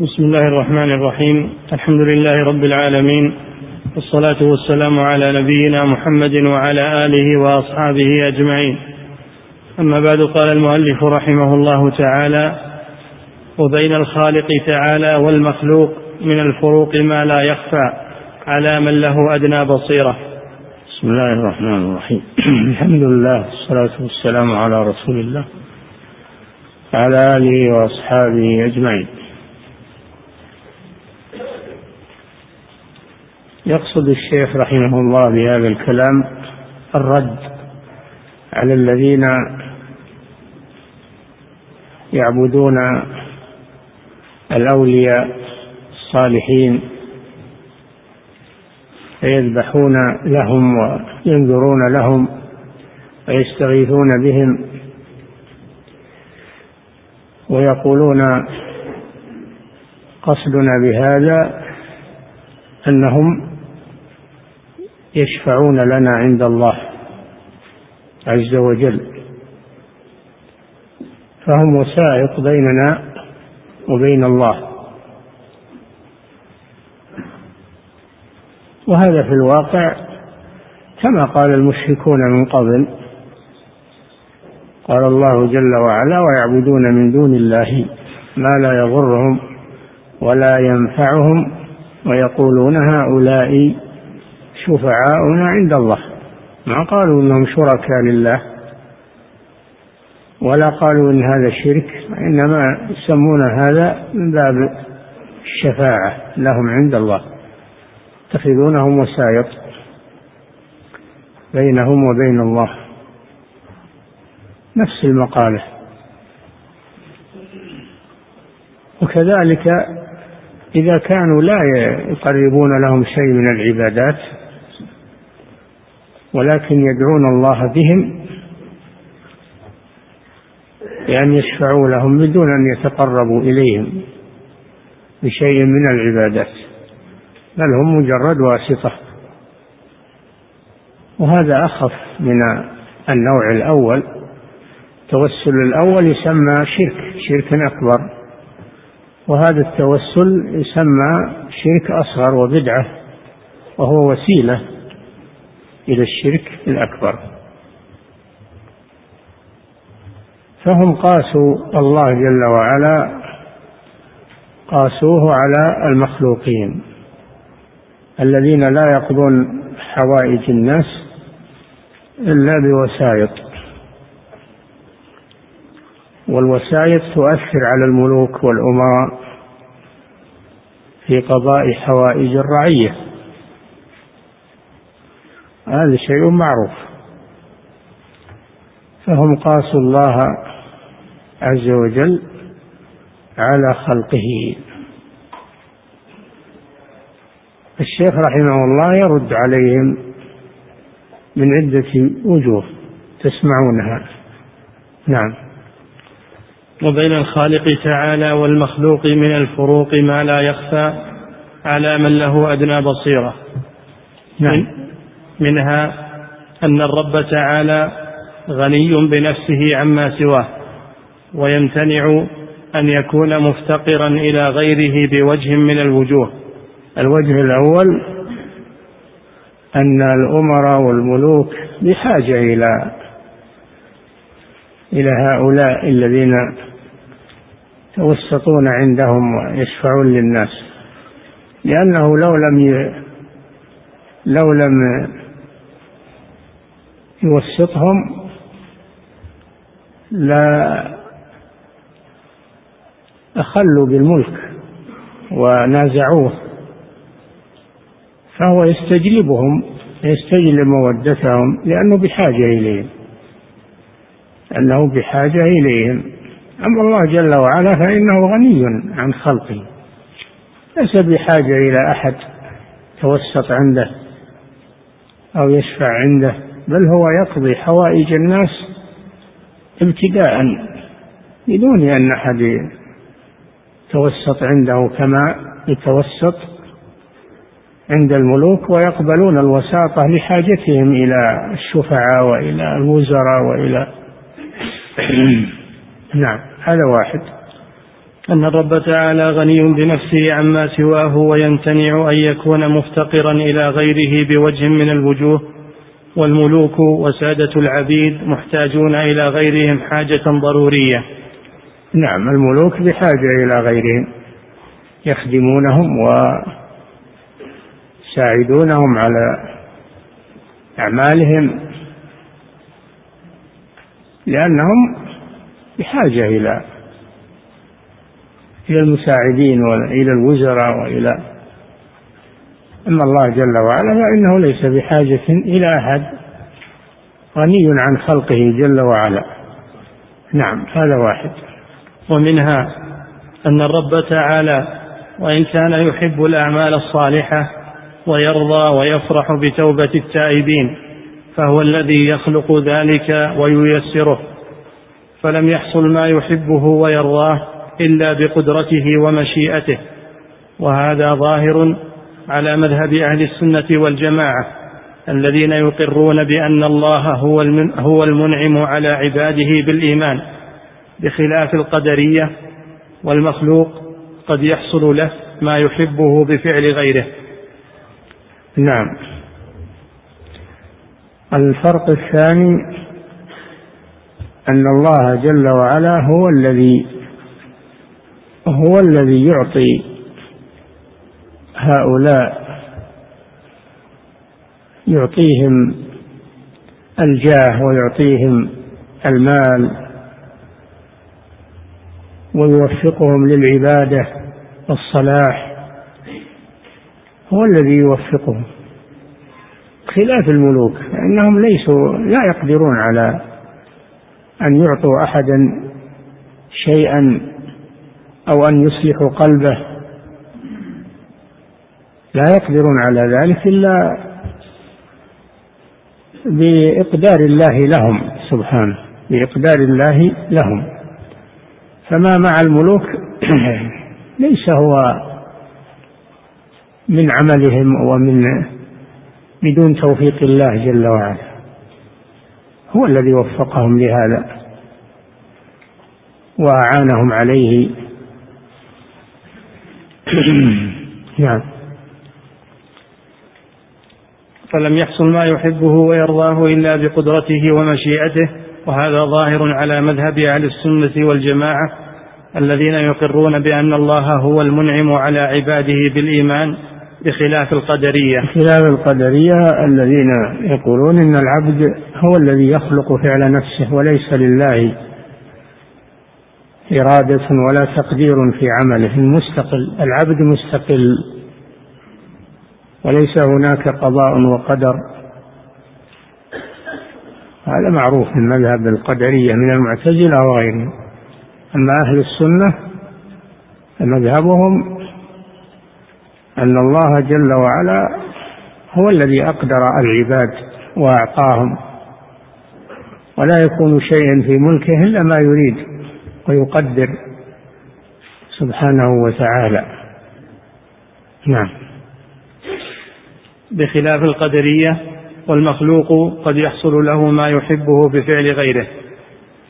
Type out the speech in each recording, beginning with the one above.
بسم الله الرحمن الرحيم. الحمد لله رب العالمين. والصلاة والسلام على نبينا محمد وعلى آله وأصحابه أجمعين. أما بعد قال المؤلف رحمه الله تعالى وبين الخالق تعالى والمخلوق من الفروق ما لا يخفى على من له أدنى بصيرة. بسم الله الرحمن الرحيم. الحمد لله والصلاة والسلام على رسول الله وعلى آله وأصحابه أجمعين. يقصد الشيخ رحمه الله بهذا الكلام الرد على الذين يعبدون الأولياء الصالحين فيذبحون لهم وينذرون لهم ويستغيثون بهم ويقولون قصدنا بهذا أنهم يشفعون لنا عند الله عز وجل. فهم وسائط بيننا وبين الله. وهذا في الواقع كما قال المشركون من قبل قال الله جل وعلا ويعبدون من دون الله ما لا يضرهم ولا ينفعهم. ويقولون هؤلاء شفعاؤنا عند الله. ما قالوا إنهم شركاء لله ولا قالوا إن هذا شرك إنما يسمون هذا من باب الشفاعة لهم عند الله. يتخذونهم وسائط بينهم وبين الله. نفس المقالة. وكذلك إذا كانوا لا يقربون لهم شيء من العبادات ولكن يدعون الله بهم بأن يشفعوا لهم بدون أن يتقربوا إليهم بشيء من العبادات بل هم مجرد واسطة. وهذا أخف من النوع الأول. التوسل الأول يسمى شرك شرك أكبر. وهذا التوسل يسمى شرك أصغر وبدعة وهو وسيلة. إلى الشرك الأكبر. فهم قاسوا الله جل وعلا قاسوه على المخلوقين الذين لا يقضون حوائج الناس إلا بوسائط. والوسائط تؤثر على الملوك والأمراء في قضاء حوائج الرعية. هذا شيء معروف. فهم قاسوا الله عز وجل على خلقه. الشيخ رحمه الله يرد عليهم من عدة وجوه تسمعونها. نعم. وبين الخالق تعالى والمخلوق من الفروق ما لا يخفى على من له أدنى بصيرة. نعم. منها أن الرب تعالى غني بنفسه عما سواه ويمتنع أن يكون مفتقرا إلى غيره بوجه من الوجوه. الوجه الأول أن الأمراء والملوك بحاجة إلى إلى هؤلاء الذين يتوسطون عندهم ويشفعون للناس. لأنه لو لم ي... لو لم يوسطهم لا أخلوا بالملك ونازعوه فهو يستجلبهم يستجلب مودتهم لأنه بحاجة إليهم أنه بحاجة إليهم. أما الله جل وعلا فإنه غني عن خلقه ليس بحاجة إلى أحد توسط عنده أو يشفع عنده. بل هو يقضي حوائج الناس ابتداء بدون أن أحد يتوسط عنده كما يتوسط عند الملوك ويقبلون الوساطة لحاجتهم إلى الشفعاء وإلى الوزراء وإلى نعم هذا واحد. أن الرب تعالى غني بنفسه عما سواه ويمتنع أن يكون مفتقرا إلى غيره بوجه من الوجوه والملوك وسادة العبيد محتاجون إلى غيرهم حاجة ضرورية. نعم الملوك بحاجة إلى غيرهم. يخدمونهم ويساعدونهم على أعمالهم. لأنهم بحاجة إلى إلى المساعدين وإلى الوزراء وإلى أما الله جل وعلا فإنه ليس بحاجة إلى أحد. غني عن خلقه جل وعلا. نعم هذا واحد. ومنها أن الرب تعالى وإن كان يحب الأعمال الصالحة ويرضى ويفرح بتوبة التائبين فهو الذي يخلق ذلك وييسره. فلم يحصل ما يحبه ويرضاه إلا بقدرته ومشيئته. وهذا ظاهر على مذهب أهل السنة والجماعة الذين يقرون بأن الله هو هو المنعم على عباده بالإيمان بخلاف القدرية والمخلوق قد يحصل له ما يحبه بفعل غيره. نعم. الفرق الثاني أن الله جل وعلا هو الذي هو الذي يعطي هؤلاء يعطيهم الجاه ويعطيهم المال ويوفقهم للعبادة والصلاح هو الذي يوفقهم خلاف الملوك فانهم ليسوا لا يقدرون على أن يعطوا أحدا شيئا أو أن يصلحوا قلبه. لا يقدرون على ذلك إلا بإقدار الله لهم سبحانه بإقدار الله لهم. فما مع الملوك؟ ليس هو من عملهم ومن بدون توفيق الله جل وعلا. هو الذي وفقهم لهذا وأعانهم عليه. نعم. فلم يحصل ما يحبه ويرضاه إلا بقدرته ومشيئته وهذا ظاهر على مذهب أهل السنة والجماعة الذين يقرون بأن الله هو المنعم على عباده بالإيمان بخلاف القدرية. بخلاف القدرية الذين يقولون إن العبد هو الذي يخلق فعل نفسه وليس لله إرادة ولا تقدير في عمله مستقل العبد مستقل. وليس هناك قضاء وقدر. هذا معروف من مذهب القدرية من المعتزلة وغيرهم. أما أهل السنة فمذهبهم أن الله جل وعلا هو الذي أقدر العباد وأعطاهم. ولا يكون شيء في ملكه إلا ما يريد ويقدر سبحانه وتعالى. نعم. بخلاف القدرية والمخلوق قد يحصل له ما يحبه بفعل غيره.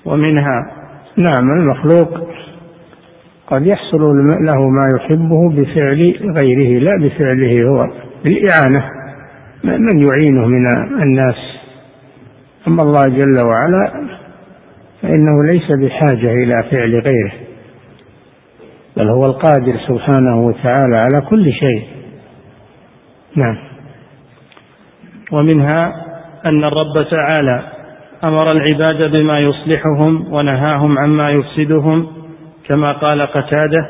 ومنها نعم المخلوق قد يحصل له ما يحبه بفعل غيره لا بفعله هو بالإعانة من يعينه من الناس. أما الله جل وعلا فإنه ليس بحاجة إلى فعل غيره بل هو القادر سبحانه وتعالى على كل شيء. نعم. ومنها أن الرب تعالى أمر العباد بما يصلحهم ونهاهم عما يفسدهم كما قال قتاده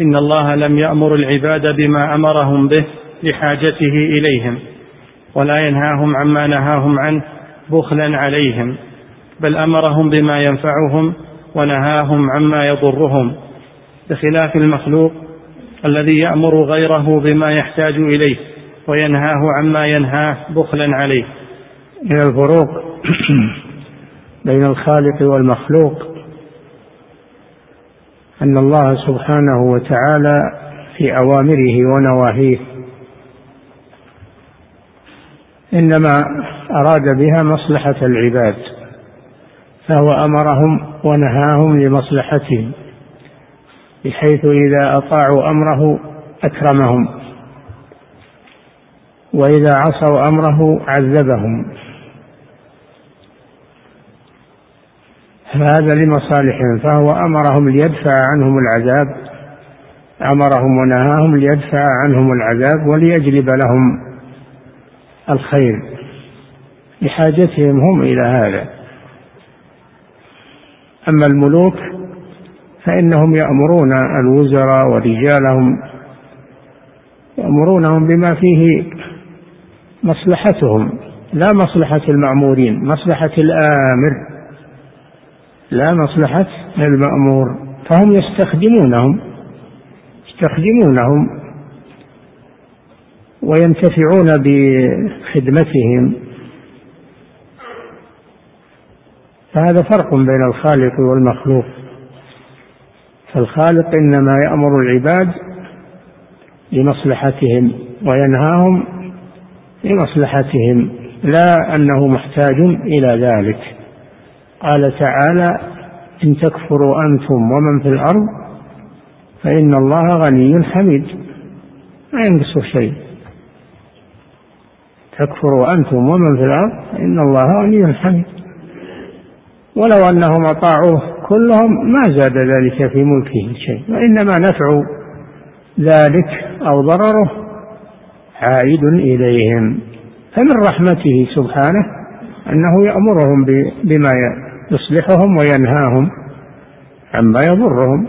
إن الله لم يأمر العباد بما أمرهم به لحاجته إليهم ولا ينهاهم عما نهاهم عنه بخلا عليهم بل أمرهم بما ينفعهم ونهاهم عما يضرهم. بخلاف المخلوق الذي يأمر غيره بما يحتاج إليه. وينهاه عما ينهاه بخلا عليه. من الفروق بين الخالق والمخلوق. أن الله سبحانه وتعالى في أوامره ونواهيه. إنما أراد بها مصلحة العباد فهو أمرهم ونهاهم لمصلحتهم بحيث إذا أطاعوا أمره أكرمهم. وإذا عصوا أمره عذبهم. هذا لمصالحهم فهو أمرهم ليدفع عنهم العذاب أمرهم ونهاهم ليدفع عنهم العذاب وليجلب لهم الخير. لحاجتهم هم إلى هذا. أما الملوك فإنهم يأمرون الوزراء ورجالهم يأمرونهم بما فيه مصلحتهم لا مصلحة المأمورين مصلحة الآمر لا مصلحة المأمور. فهم يستخدمونهم يستخدمونهم وينتفعون بخدمتهم. فهذا فرق بين الخالق والمخلوق. فالخالق إنما يأمر العباد لمصلحتهم وينهاهم لمصلحتهم لا أنه محتاج إلى ذلك. قال تعالى إن تكفروا أنتم ومن في الأرض فإن الله غني حميد. ما ينقص شيء. تكفروا أنتم ومن في الأرض فإن الله غني حميد. ولو أنهم أطاعوه كلهم ما زاد ذلك في ملكه شيء وإنما نفع ذلك أو ضرره. عائد إليهم فمن رحمته سبحانه أنه يأمرهم بما يصلحهم وينهاهم عما يضرهم.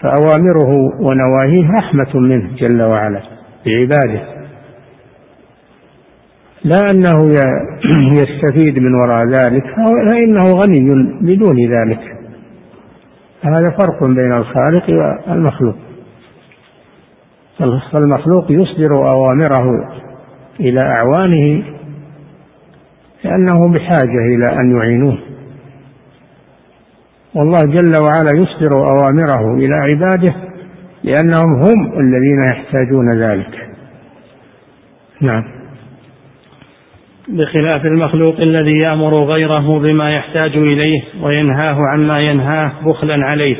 فأوامره ونواهيه رحمة منه جل وعلا بعباده. لا أنه يستفيد من وراء ذلك فإنه غني بدون ذلك. هذا فرق بين الخالق والمخلوق. فالمخلوق يصدر أوامره إلى أعوانه لأنه بحاجة إلى أن يعينوه. والله جل وعلا يصدر أوامره إلى عباده لأنهم هم الذين يحتاجون ذلك. نعم. بخلاف المخلوق الذي يأمر غيره بما يحتاج إليه وينهاه عما ينهاه بخلا عليه.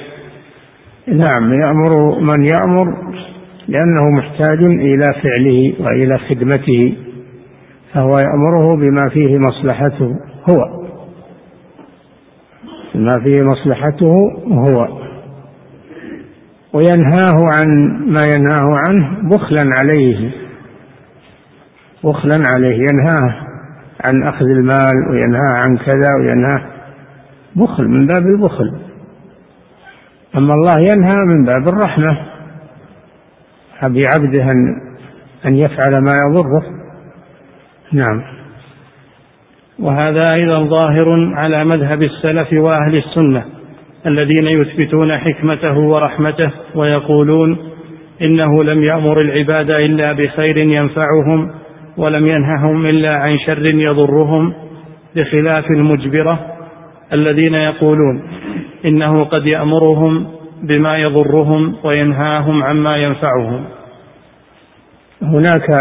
نعم يأمر من يأمر لأنه محتاج إلى فعله وإلى خدمته فهو يأمره بما فيه مصلحته هو. بما فيه مصلحته هو. وينهاه عن ما ينهاه عنه بخلا عليه بخلا عليه. ينهاه عن أخذ المال وينهى عن كذا وينهى بخل من باب البخل. أما الله ينهى من باب الرحمة. بعبده أن أن يفعل ما يضره. نعم. وهذا أيضا ظاهر على مذهب السلف وأهل السنة الذين يثبتون حكمته ورحمته ويقولون إنه لم يأمر العباد إلا بخير ينفعهم ولم ينههم إلا عن شر يضرهم بخلاف المجبرة الذين يقولون إنه قد يأمرهم بما يضرهم وينهاهم عما ينفعهم. هناك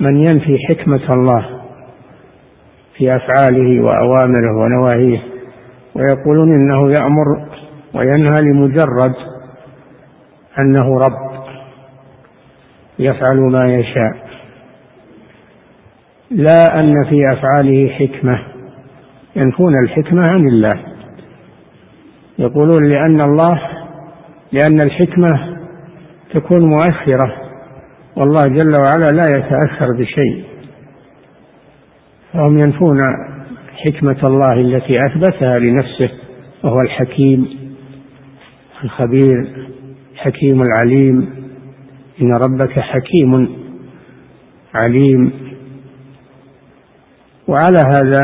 من ينفي حكمة الله في أفعاله وأوامره ونواهيه ويقولون إنه يأمر وينهى لمجرد أنه رب يفعل ما يشاء. لا أن في أفعاله حكمة. ينفون الحكمة عن الله. يقولون لأن الله لأن الحكمة تكون مؤثرة. والله جل وعلا لا يتأثر بشيء. فهم ينفون حكمة الله التي أثبتها لنفسه وهو الحكيم الخبير الحكيم العليم. إن ربك حكيم عليم. وعلى هذا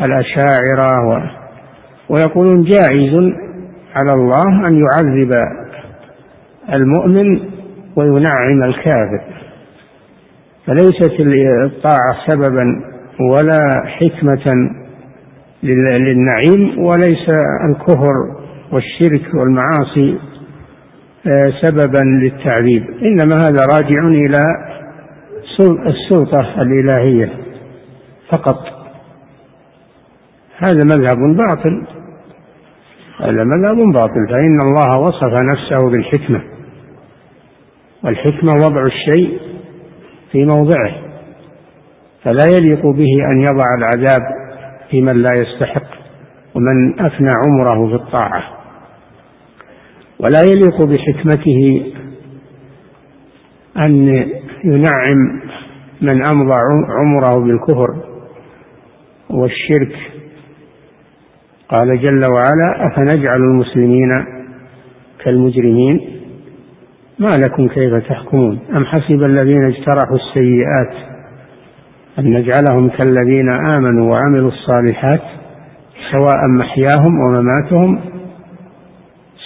الأشاعرة ويقولون جائز على الله أن يعذب المؤمن وينعم الكافر. فليست الطاعة سببا ولا حكمة للنعيم وليس الكفر والشرك والمعاصي آه، سببا للتعذيب. إنما هذا راجع إلى السلطة الإلهية فقط. هذا مذهب باطل. هذا مذهب باطل فإن الله وصف نفسه بالحكمة. والحكمة وضع الشيء في موضعه فلا يليق به أن يضع العذاب في من لا يستحق ومن أفنى عمره في الطاعة. ولا يليق بحكمته أن ينعم من أمضى عمره بالكفر والشرك قال جل وعلا أفنجعل المسلمين كالمجرمين؟ ما لكم كيف تحكمون؟ أم حسب الذين اجترحوا السيئات أن نجعلهم كالذين آمنوا وعملوا الصالحات سواء محياهم ومماتهم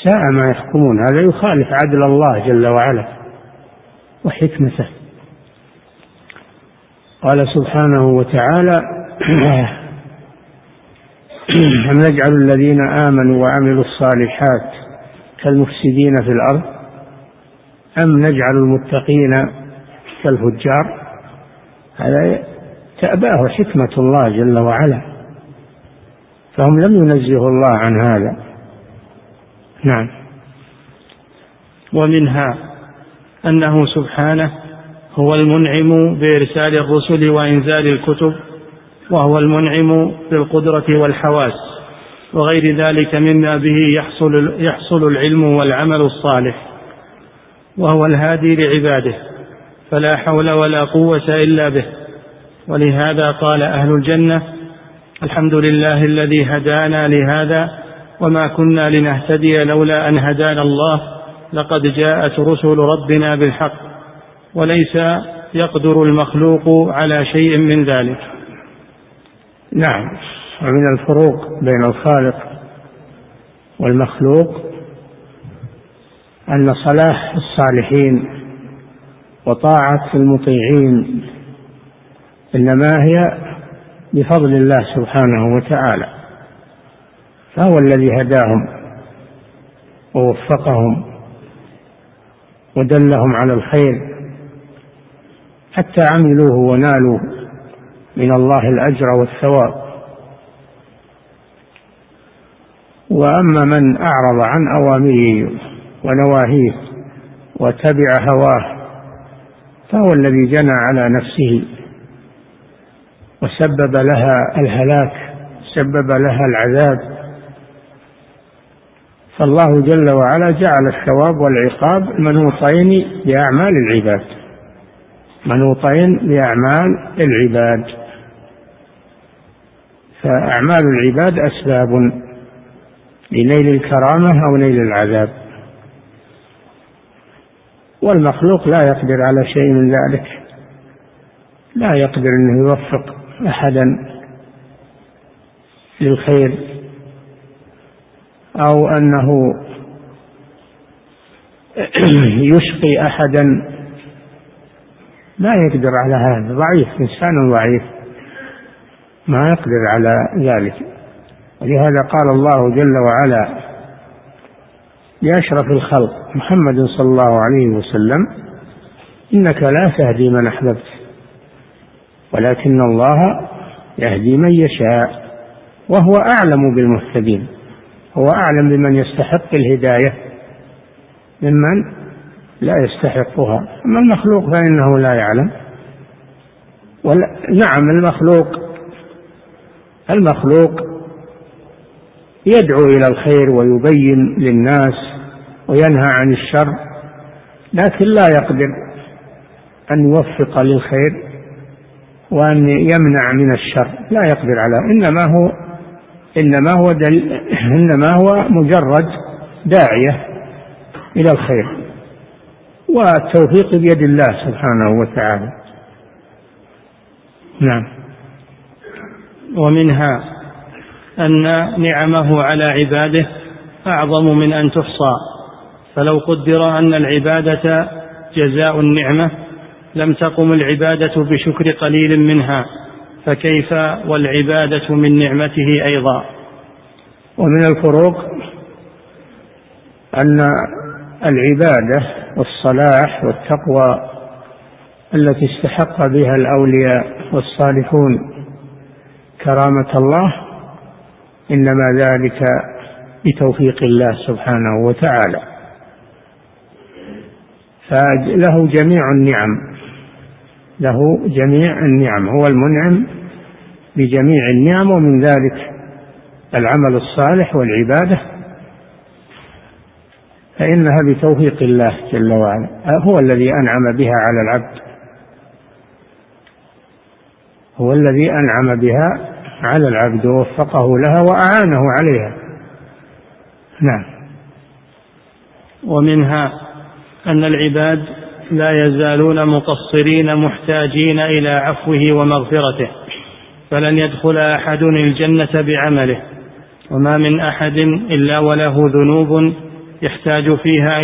ساء ما يحكمون. هذا يخالف عدل الله جل وعلا وحكمته. قال سبحانه وتعالى أم نجعل الذين آمنوا وعملوا الصالحات كالمفسدين في الأرض؟ أم نجعل المتقين كالفجار؟ هذا تأباه حكمة الله جل وعلا. فهم لم ينزهوا الله عن هذا. نعم. ومنها أنه سبحانه هو المنعم بإرسال الرسل وإنزال الكتب وهو المنعم بالقدرة والحواس وغير ذلك مما به يحصل يحصل العلم والعمل الصالح وهو الهادي لعباده فلا حول ولا قوة إلا به. ولهذا قال أهل الجنة الحمد لله الذي هدانا لهذا وما كنا لنهتدي لولا أن هدانا الله لقد جاءت رسل ربنا بالحق وليس يقدر المخلوق على شيء من ذلك. نعم. ومن الفروق بين الخالق والمخلوق أن صلاح الصالحين وطاعة المطيعين إنما هي بفضل الله سبحانه وتعالى فهو الذي هداهم ووفقهم ودلهم على الخير حتى عملوه ونالوا من الله الأجر والثواب. وأما من أعرض عن أوامره ونواهيه وتبع هواه فهو الذي جنى على نفسه وسبب لها الهلاك سبب لها العذاب. فالله جل وعلا جعل الثواب والعقاب منوطين بأعمال العباد. منوطين بأعمال العباد. فأعمال العباد أسباب لنيل الكرامة أو نيل العذاب. والمخلوق لا يقدر على شيء من ذلك. لا يقدر أنه يوفق أحدا للخير أو أنه يشقي أحدا. لا يقدر على هذا. ضعيف إنسان ضعيف. ما يقدر على ذلك. ولهذا قال الله جل وعلا لأشرف الخلق محمد صلى الله عليه وسلم إنك لا تهدي من أحببت ولكن الله يهدي من يشاء وهو أعلم بالمهتدين هو أعلم بمن يستحق الهداية ممن لا يستحقها. أما المخلوق فإنه لا يعلم. ولا نعم المخلوق المخلوق يدعو إلى الخير ويبين للناس وينهى عن الشر لكن لا يقدر أن يوفق للخير وأن يمنع من الشر لا يقدر على إنما هو إنما هو دل إنما هو مجرد داعية إلى الخير والتوفيق بيد الله سبحانه وتعالى. نعم. ومنها أن نعمه على عباده أعظم من أن تحصى. فلو قدر أن العبادة جزاء النعمة لم تقم العبادة بشكر قليل منها فكيف والعبادة من نعمته أيضا؟ ومن الفروق أن العبادة والصلاح والتقوى التي استحق بها الأولياء والصالحون كرامة الله إنما ذلك بتوفيق الله سبحانه وتعالى. فله جميع النعم له جميع النعم هو المنعم بجميع النعم ومن ذلك العمل الصالح والعبادة. فإنها بتوفيق الله جل وعلا هو الذي أنعم بها على العبد. هو الذي أنعم بها على العبد ووفقه لها وأعانه عليها. نعم. ومنها أن العباد لا يزالون مقصرين محتاجين إلى عفوه ومغفرته فلن يدخل أحد الجنة بعمله وما من أحد إلا وله ذنوب يحتاج فيها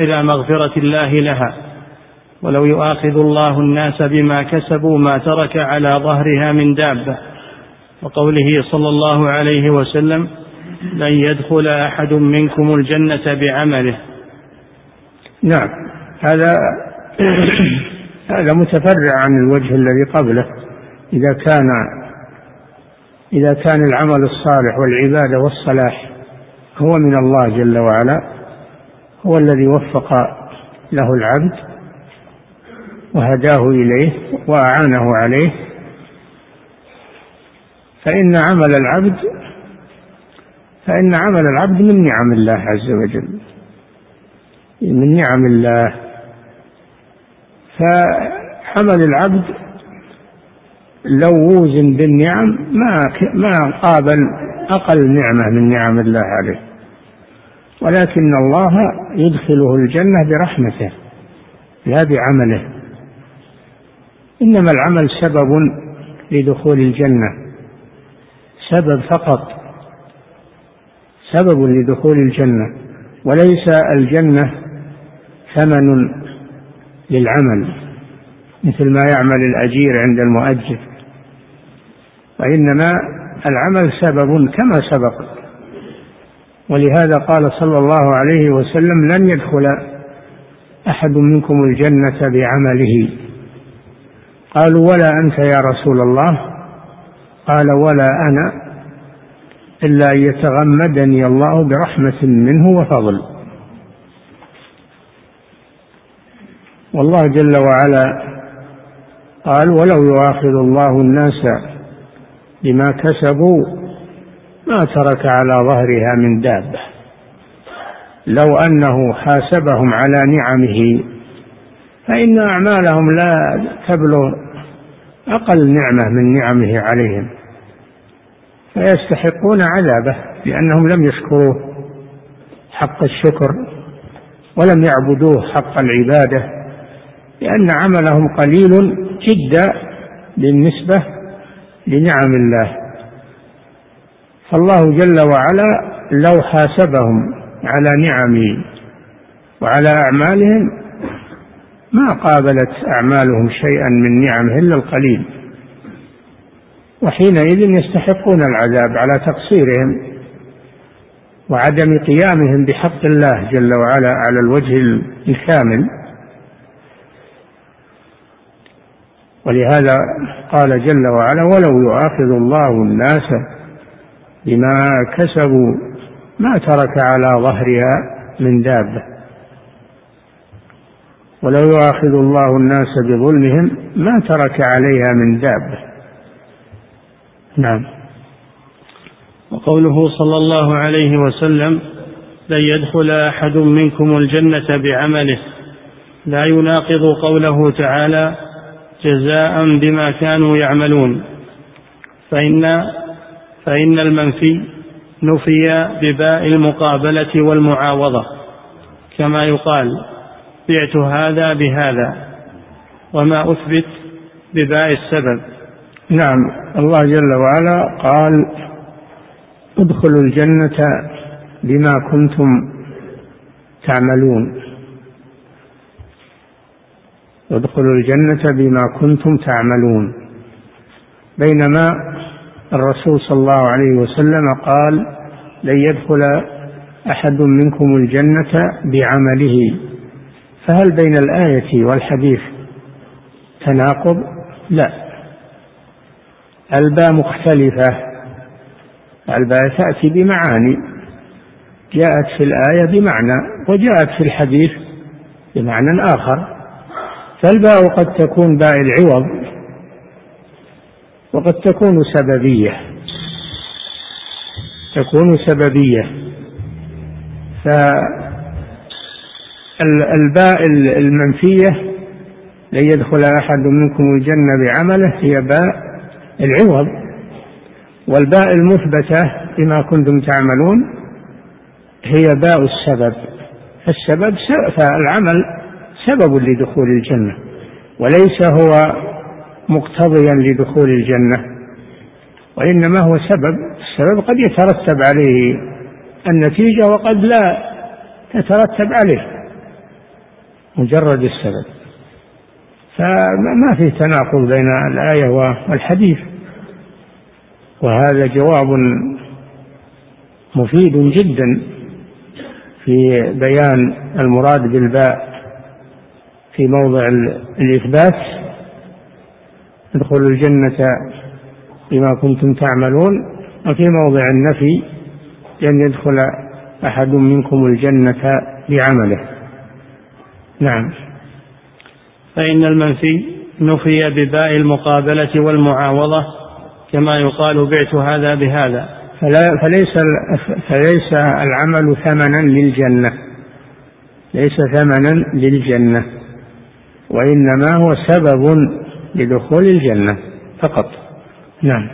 إلى مغفرة الله لها. ولو يؤاخذ الله الناس بما كسبوا ما ترك على ظهرها من دابة. وقوله صلى الله عليه وسلم لن يدخل أحد منكم الجنة بعمله نعم. هذا هذا متفرع عن الوجه الذي قبله. إذا كان إذا كان العمل الصالح والعبادة والصلاح هو من الله جل وعلا هو الذي وفق له العبد وهداه إليه وأعانه عليه فإن عمل العبد فإن عمل العبد من نعم الله عز وجل من نعم الله. فعمل العبد لو وزن بالنعم ما ما قابل أقل نعمة من نعم الله عليه. ولكن الله يدخله الجنة برحمته لا بعمله. إنما العمل سبب لدخول الجنة. سبب فقط. سبب لدخول الجنة. وليس الجنة ثمن للعمل مثل ما يعمل الأجير عند المؤجر. وإنما العمل سبب كما سبق. ولهذا قال صلى الله عليه وسلم لن يدخل أحد منكم الجنة بعمله. قالوا ولا أنت يا رسول الله. قال ولا أنا إلا أن يتغمدني الله برحمة منه وفضل. والله جل وعلا قال ولو يؤاخذ الله الناس بما كسبوا ما ترك على ظهرها من دابة. لو أنه حاسبهم على نعمه فإن أعمالهم لا تبلغ أقل نعمة من نعمه عليهم فيستحقون عذابه لأنهم لم يشكروه حق الشكر ولم يعبدوه حق العبادة لأن عملهم قليل جدا بالنسبة لنعم الله. فالله جل وعلا لو حاسبهم على نعمه وعلى أعمالهم ما قابلت أعمالهم شيئا من نعمه إلا القليل. وحينئذ يستحقون العذاب على تقصيرهم وعدم قيامهم بحق الله جل وعلا على الوجه الكامل. ولهذا قال جل وعلا ولو يؤاخذ الله الناس بما كسبوا ما ترك على ظهرها من دابة ولو يؤاخذ الله الناس بظلمهم ما ترك عليها من دابه نعم. وقوله صلى الله عليه وسلم لن يدخل أحد منكم الجنة بعمله. لا يناقض قوله تعالى جزاء بما كانوا يعملون. فإن فإن المنفي نفي بباء المقابلة والمعاوضة كما يقال. بعت هذا بهذا وما أثبت بباء السبب. نعم. الله جل وعلا قال ادخلوا الجنة بما كنتم تعملون. ادخلوا الجنة بما كنتم تعملون. بينما الرسول صلى الله عليه وسلم قال لن يدخل أحد منكم الجنة بعمله. فهل بين الآية والحديث تناقض؟ لا. الباء مختلفة. الباء تأتي بمعاني. جاءت في الآية بمعنى وجاءت في الحديث بمعنى آخر. فالباء قد تكون باء العوض وقد تكون سببية. تكون سببية. فالباء المنفية لن يدخل أحد منكم الجنة بعمله هي باء العوض. والباء المثبتة بما كنتم تعملون هي باء السبب. السبب فالعمل سبب لدخول الجنة وليس هو مقتضيا لدخول الجنة وإنما هو سبب. السبب قد يترتب عليه النتيجة وقد لا تترتب عليه. مجرد السبب. فما في تناقض بين الآية والحديث. وهذا جواب مفيد جدا في بيان المراد بالباء في موضع الإثبات. ادخلوا الجنة بما كنتم تعملون. وفي موضع النفي لن يدخل أحد منكم الجنة بعمله. نعم. فإن المنفي نفي بباء المقابلة والمعاوضة كما يقال بعت هذا بهذا. فلا فليس فليس العمل ثمنا للجنة. ليس ثمنا للجنة. وإنما هو سبب لدخول الجنة فقط. نعم.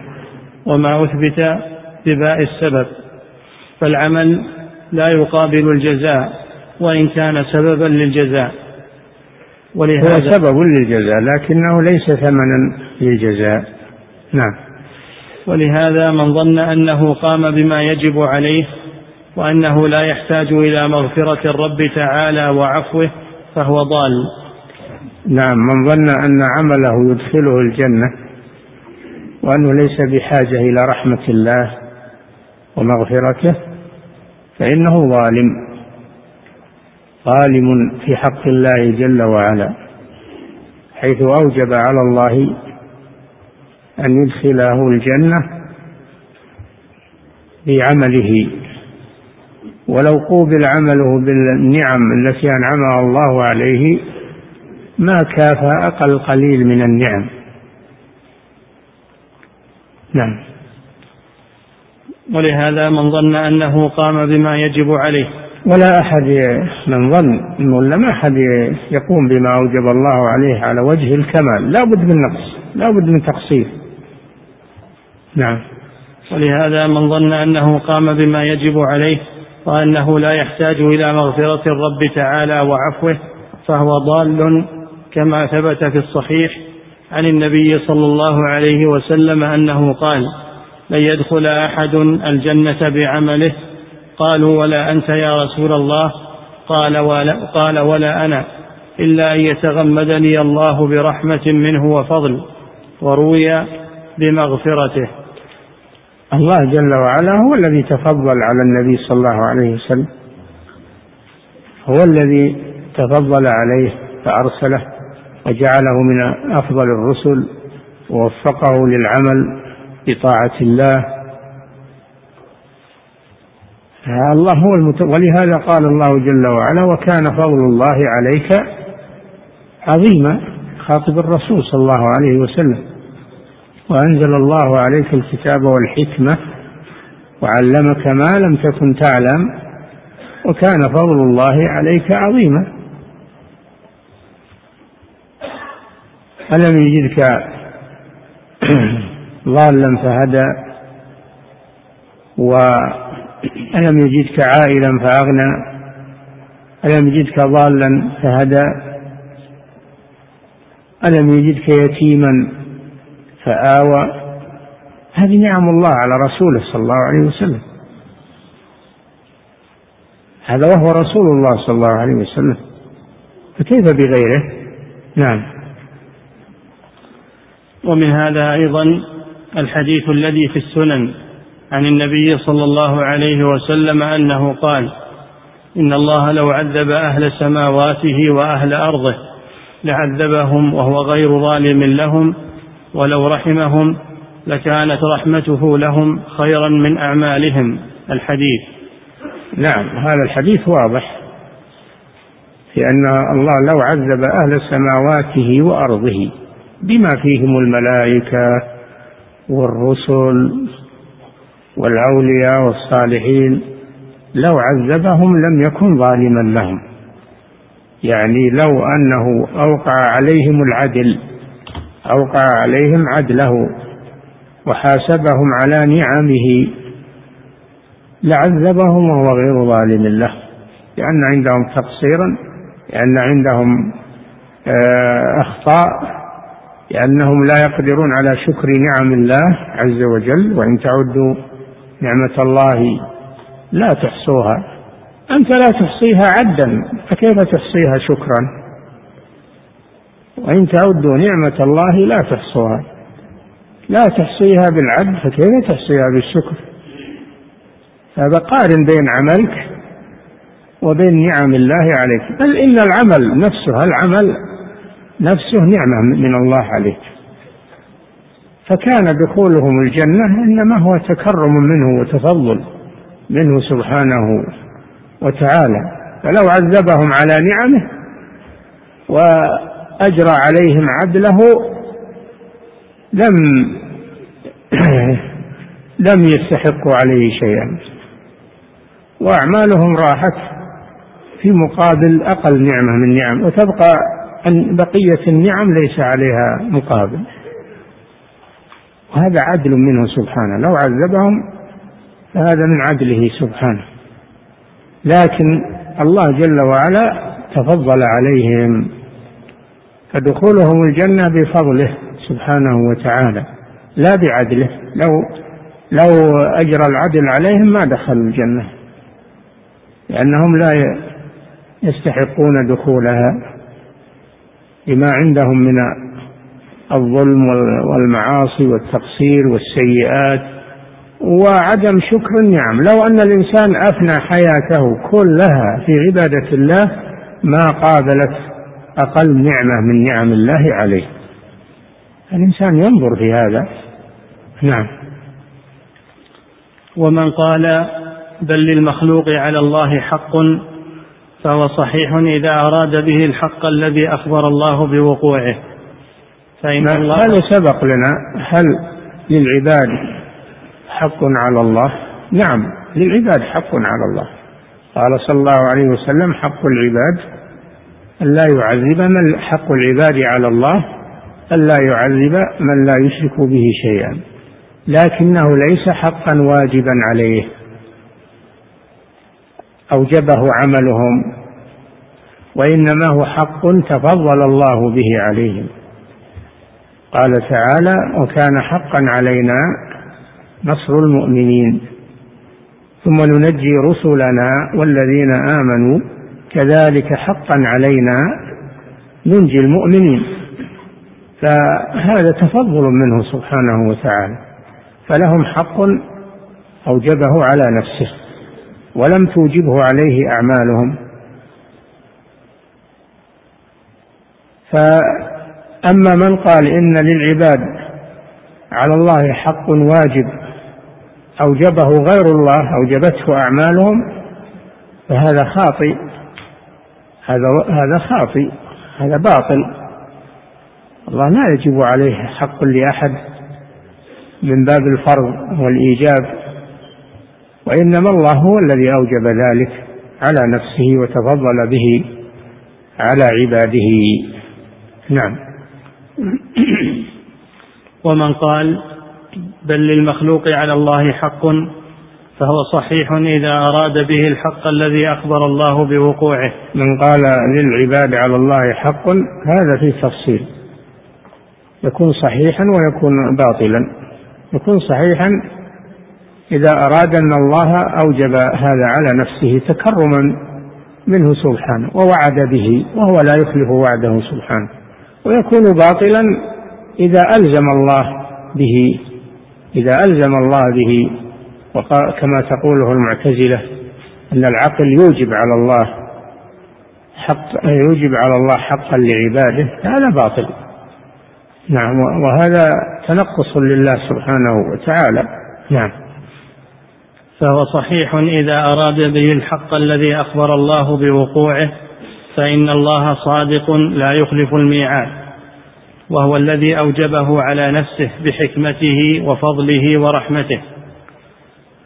وما أثبت بباء السبب. فالعمل لا يقابل الجزاء. وإن كان سببا للجزاء. ولهذا هو سبب للجزاء لكنه ليس ثمنا للجزاء. نعم. ولهذا من ظن أنه قام بما يجب عليه وأنه لا يحتاج إلى مغفرة الرب تعالى وعفوه فهو ضال. نعم. من ظن أن عمله يدخله الجنة وأنه ليس بحاجة إلى رحمة الله ومغفرته فإنه ظالم. ظالم في حق الله جل وعلا حيث أوجب على الله أن يدخله الجنة بعمله. ولو قوبل عمله بالنعم التي أنعمها الله عليه ما كافى أقل قليل من النعم. نعم. ولهذا من ظن أنه قام بما يجب عليه. ولا أحد من ظن ولا ما أحد يقوم بما أوجب الله عليه على وجه الكمال. لا بد من نقص. لا بد من تقصير. نعم. ولهذا من ظن أنه قام بما يجب عليه وأنه لا يحتاج إلى مغفرة الرب تعالى وعفوه فهو ضال كما ثبت في الصحيح عن النبي صلى الله عليه وسلم أنه قال لن يدخل أحد الجنة بعمله قالوا ولا أنت يا رسول الله؟ قال ولا, قال ولا أنا إلا أن يتغمدني الله برحمة منه وفضل وروي بمغفرته. الله جل وعلا هو الذي تفضل على النبي صلى الله عليه وسلم. هو الذي تفضل عليه فأرسله وجعله من أفضل الرسل ووفقه للعمل بطاعة الله الله هو المت... ولهذا قال الله جل وعلا وكان فضل الله عليك عظيما خاطب الرسول صلى الله عليه وسلم وأنزل الله عليك الكتاب والحكمة وعلمك ما لم تكن تعلم وكان فضل الله عليك عظيما. ألم يجدك ضالا فهدى وألم يجدك عائلا فأغنى؟ ألم يجدك ضالا فهدى؟ ألم يجدك يتيما فآوى؟ هذه نعم الله على رسوله صلى الله عليه وسلم. هذا وهو رسول الله صلى الله عليه وسلم. فكيف بغيره؟ نعم. ومن هذا أيضا الحديث الذي في السنن عن النبي صلى الله عليه وسلم أنه قال إن الله لو عذب أهل سماواته وأهل أرضه لعذبهم وهو غير ظالم لهم ولو رحمهم لكانت رحمته لهم خيرا من أعمالهم. الحديث. نعم هذا الحديث واضح في أن الله لو عذب أهل سماواته وأرضه بما فيهم الملائكة والرسل والأولياء والصالحين لو عذبهم لم يكن ظالما لهم. يعني لو أنه أوقع عليهم العدل أوقع عليهم عدله وحاسبهم على نعمه لعذبهم وهو غير ظالم له. لأن عندهم تقصيرا لأن عندهم آه، أخطاء لأنهم لا يقدرون على شكر نعم الله عز وجل وإن تعدوا نعمة الله لا تحصوها. أنت لا تحصيها عدا فكيف تحصيها شكرا؟ وإن تعدوا نعمة الله لا تحصوها. لا تحصيها بالعد فكيف تحصيها بالشكر؟ هذا قارن بين عملك وبين نعم الله عليك. بل إن العمل نفسه العمل نفسه نعمة من الله عليك. فكان دخولهم الجنة إنما هو تكرم منه وتفضل منه سبحانه وتعالى. فلو عذبهم على نعمه وأجرى عليهم عدله لم لم يستحقوا عليه شيئا. وأعمالهم راحت في مقابل أقل نعمة من نعم وتبقى بقية النعم ليس عليها مقابل. وهذا عدل منه سبحانه. لو عذبهم فهذا من عدله سبحانه. لكن الله جل وعلا تفضل عليهم فدخولهم الجنة بفضله سبحانه وتعالى لا بعدله. لو لو أجرى العدل عليهم ما دخلوا الجنة لأنهم لا يستحقون دخولها لما عندهم من الظلم والمعاصي والتقصير والسيئات وعدم شكر النعم. لو أن الإنسان أفنى حياته كلها في عبادة الله ما قابلت أقل نعمة من نعم الله عليه. الإنسان ينظر في هذا. نعم. ومن قال بل للمخلوق على الله حق فهو صحيح إذا أراد به الحق الذي أخبر الله بوقوعه. فإن الله هذا سبق لنا؟ هل للعباد حق على الله؟ نعم للعباد حق على الله. قال صلى الله عليه وسلم حق العباد أن لا يعذب من حق العباد على الله أن لا يعذب من لا يشرك به شيئا. لكنه ليس حقا واجبا عليه. أوجبه عملهم وإنما هو حق تفضل الله به عليهم. قال تعالى وكان حقا علينا نصر المؤمنين. ثم ننجي رسلنا والذين آمنوا كذلك حقا علينا ننجي المؤمنين. فهذا تفضل منه سبحانه وتعالى. فلهم حق أوجبه على نفسه ولم توجبه عليه أعمالهم. فأما من قال إن للعباد على الله حق واجب أوجبه غير الله أوجبته أعمالهم فهذا خاطئ. هذا هذا خاطئ هذا باطل. الله لا يجب عليه حق لأحد من باب الفرض والإيجاب وإنما الله هو الذي أوجب ذلك على نفسه وتفضل به على عباده. نعم. ومن قال بل للمخلوق على الله حق فهو صحيح إذا أراد به الحق الذي أخبر الله بوقوعه. من قال للعباد على الله حق هذا في تفصيل. يكون صحيحا ويكون باطلا. يكون صحيحا إذا أراد أن الله أوجب هذا على نفسه تكرما منه سبحانه ووعد به وهو لا يخلف وعده سبحانه. ويكون باطلا إذا ألزم الله به إذا ألزم الله به. كما تقوله المعتزلة أن العقل يوجب على الله حق يوجب على الله حقا لعباده هذا باطل. نعم وهذا تنقص لله سبحانه وتعالى. نعم. فهو صحيح إذا أراد به الحق الذي أخبر الله بوقوعه فإن الله صادق لا يخلف الميعاد وهو الذي أوجبه على نفسه بحكمته وفضله ورحمته.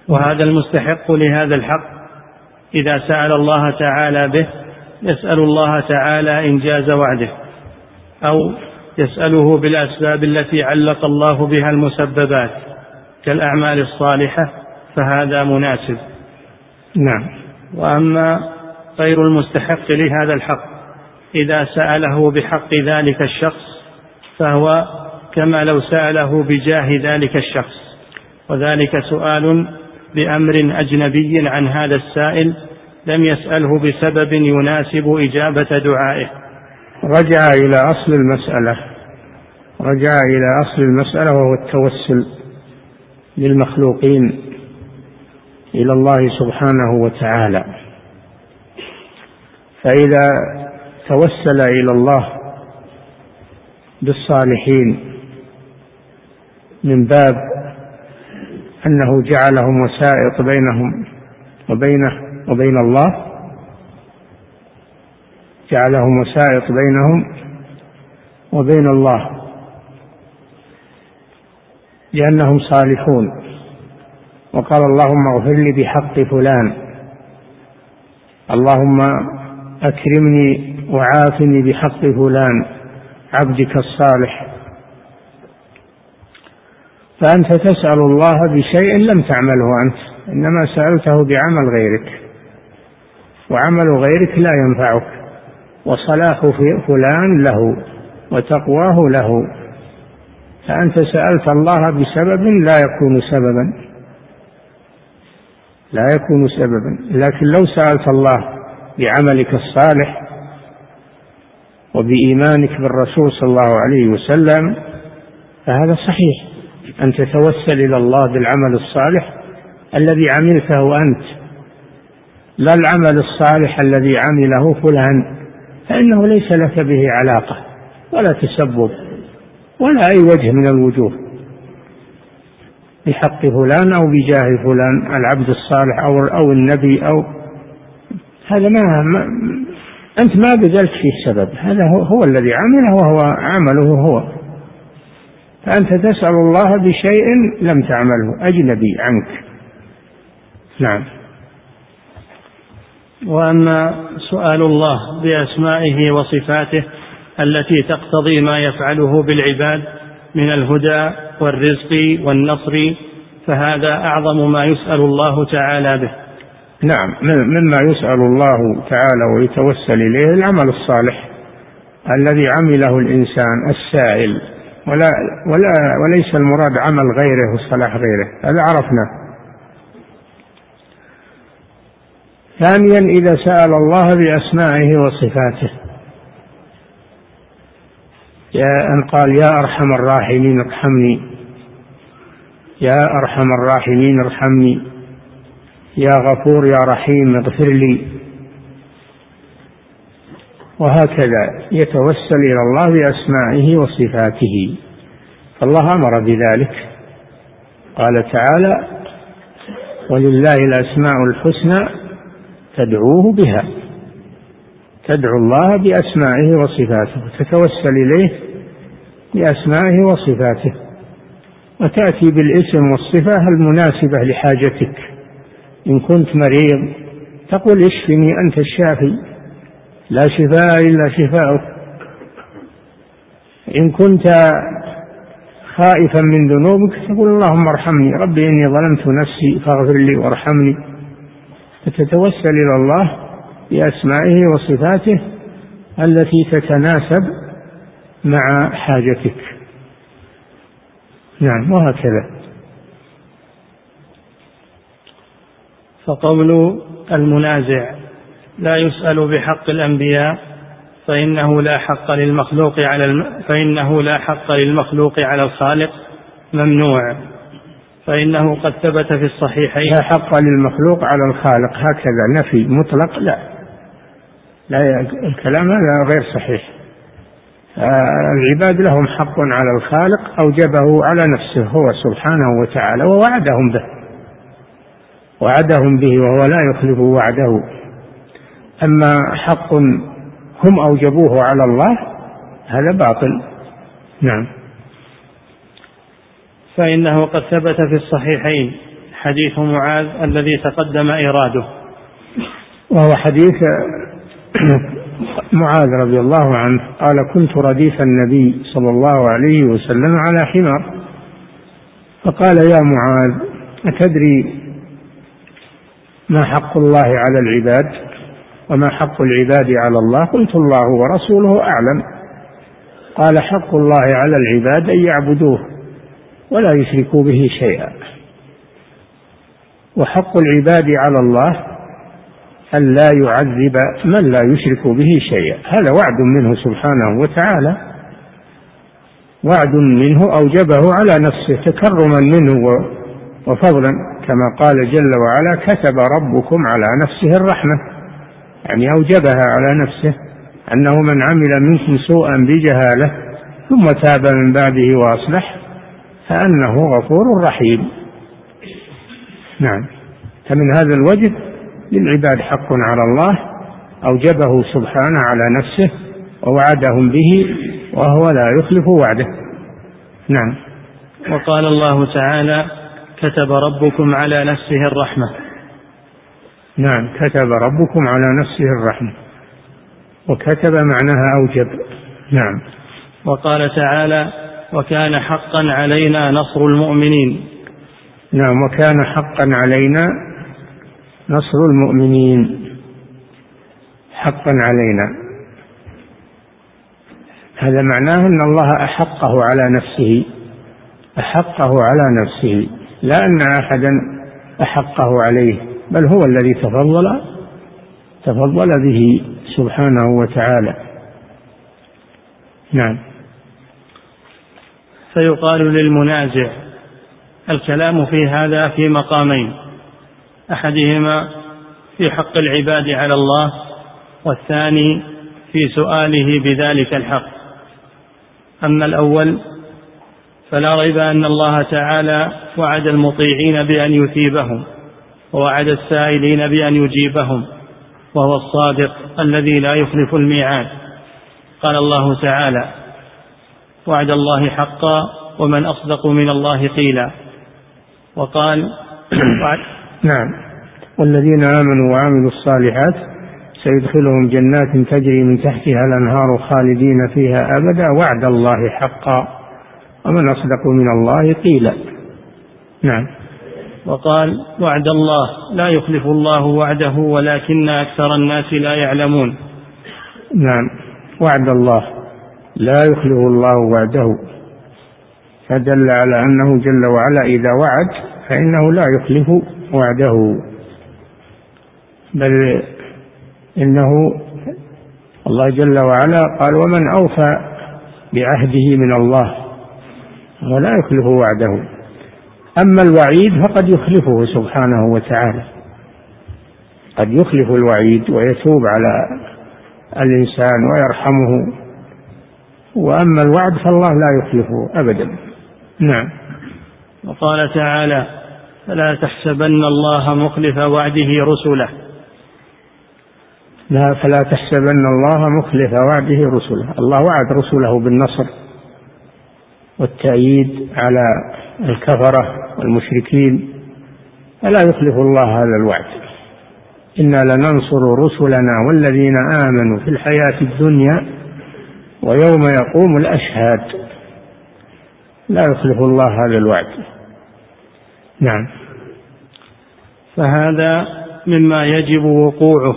وهذا المستحق لهذا الحق إذا سأل الله تعالى به يسأل الله تعالى إنجاز وعده أو يسأله بالأسباب التي علق الله بها المسببات كالأعمال الصالحة فهذا مناسب. نعم. وأما غير المستحق لهذا الحق. إذا سأله بحق ذلك الشخص فهو كما لو سأله بجاه ذلك الشخص. وذلك سؤال بأمر أجنبي عن هذا السائل لم يسأله بسبب يناسب إجابة دعائه. رجع إلى أصل المسألة. رجع إلى أصل المسألة وهو التوسل للمخلوقين إلى الله سبحانه وتعالى. فإذا توسل إلى الله بالصالحين من باب أنه جعلهم وسائط بينهم وبينه وبين الله جعلهم وسائط بينهم وبين الله لأنهم صالحون. وقال اللهم اغفر لي بحق فلان اللهم أكرمني وعافني بحق فلان عبدك الصالح. فأنت تسأل الله بشيء لم تعمله أنت إنما سألته بعمل غيرك وعمل غيرك لا ينفعك وصلاح فلان له وتقواه له. فأنت سألت الله بسبب لا يكون سببا لا يكون سببا لكن لو سألت الله بعملك الصالح وبإيمانك بالرسول صلى الله عليه وسلم فهذا صحيح. أن تتوسل إلى الله بالعمل الصالح الذي عملته أنت لا العمل الصالح الذي عمله فلان فإنه ليس لك به علاقة ولا تسبب ولا أي وجه من الوجوه. بحق فلان أو بجاه فلان العبد الصالح أو أو النبي أو هذا ما, ما أنت ما بذلت فيه سبب هذا هو, هو الذي عمله وهو عمله هو. فأنت تسأل الله بشيء لم تعمله. أجنبي عنك. نعم. وأما سؤال الله بأسمائه وصفاته التي تقتضي ما يفعله بالعباد من الهدى والرزق والنصر فهذا أعظم ما يسأل الله تعالى به. نعم مما يسأل الله تعالى ويتوسل إليه العمل الصالح الذي عمله الإنسان السائل ولا ولا وليس المراد عمل غيره وصلاح غيره هذا عرفنا ثانيا إذا سأل الله بأسمائه وصفاته. يا أن قال يا أرحم الراحمين ارحمني يا أرحم الراحمين ارحمني. يا غفور يا رحيم اغفر لي. وهكذا يتوسل إلى الله بأسمائه وصفاته. فالله أمر بذلك. قال تعالى ولله الأسماء الحسنى تدعوه بها. تدعو الله بأسمائه وصفاته. وتتوسل إليه بأسمائه وصفاته. وتأتي بالاسم والصفة المناسبة لحاجتك. إن كنت مريض تقول اشفني أنت الشافي لا شفاء إلا شفاؤك. إن كنت خائفا من ذنوبك تقول اللهم ارحمني ربي إني ظلمت نفسي فاغفر لي وارحمني. فتتوسل إلى الله بأسمائه وصفاته التي تتناسب مع حاجتك. نعم وهكذا. فقول المنازع لا يسأل بحق الأنبياء فإنه لا حق للمخلوق على الم... فإنه لا حق للمخلوق على الخالق ممنوع. فإنه قد ثبت في الصحيحين. لا حق للمخلوق على الخالق هكذا نفي مطلق لا. لا الكلام هذا غير صحيح. العباد لهم حق على الخالق أوجبه على نفسه هو سبحانه وتعالى ووعدهم به. وعدهم به وهو لا يخلف وعده. أما حق هم أوجبوه على الله هذا باطل. نعم. فإنه قد ثبت في الصحيحين حديث معاذ الذي تقدم إيراده وهو حديث معاذ رضي الله عنه قال كنت رديف النبي صلى الله عليه وسلم على حمار. فقال يا معاذ أتدري ما حق الله على العباد وما حق العباد على الله. قلت الله ورسوله أعلم. قال حق الله على العباد أن يعبدوه ولا يشركوا به شيئا. وحق العباد على الله أن لا يعذب من لا يشرك به شيئا. هذا وعد منه سبحانه وتعالى. وعد منه أوجبه على نفسه تكرما منه وفضلا. كما قال جل وعلا كتب ربكم على نفسه الرحمة. يعني أوجبها على نفسه أنه من عمل منكم سوءا بجهالة ثم تاب من بعده وأصلح فأنه غفور رحيم. نعم. فمن هذا الوجه للعباد حق على الله أوجبه سبحانه على نفسه ووعدهم به وهو لا يخلف وعده. نعم. وقال الله تعالى كتب ربكم على نفسه الرحمة. نعم كتب ربكم على نفسه الرحمة. وكتب معناها أوجب. نعم. وقال تعالى وكان حقا علينا نصر المؤمنين. نعم وكان حقا علينا نصر المؤمنين. حقا علينا. هذا معناه أن الله أحقه على نفسه. أحقه على نفسه. لا أن أحدا أحقه عليه بل هو الذي تفضل تفضل به سبحانه وتعالى. نعم. فيقال للمنازع الكلام في هذا في مقامين أحدهما في حق العباد على الله والثاني في سؤاله بذلك الحق. أما الأول فلا ريب أن الله تعالى وعد المطيعين بأن يثيبهم ووعد السائلين بأن يجيبهم وهو الصادق الذي لا يخلف الميعاد. قال الله تعالى وعد الله حقا ومن أصدق من الله قيلا. وقال نعم. والذين آمنوا وعملوا الصالحات سيدخلهم جنات تجري من تحتها الأنهار خالدين فيها أبدا. وعد الله حقا. ومن أصدق من الله قيلا. نعم. وقال وعد الله. لا يخلف الله وعده ولكن أكثر الناس لا يعلمون. نعم. وعد الله. لا يخلف الله وعده. فدل على أنه جل وعلا إذا وعد فإنه لا يخلف وعده. بل إنه الله جل وعلا قال ومن أوفى بعهده من الله ولا يخلف وعده. أما الوعيد فقد يخلفه سبحانه وتعالى. قد يخلف الوعيد ويتوب على الإنسان ويرحمه. وأما الوعد فالله لا يخلفه أبدا. نعم. وقال تعالى فلا تحسبن الله مخلف وعده رسله. لا فلا تحسبن الله مخلف وعده رسله. الله وعد رسله بالنصر. والتأييد على الكفرة والمشركين فلا يخلف الله هذا الوعد؟ إنا لننصر رسلنا والذين آمنوا في الحياة الدنيا ويوم يقوم الأشهاد. لا يخلف الله هذا الوعد. نعم. فهذا مما يجب وقوعه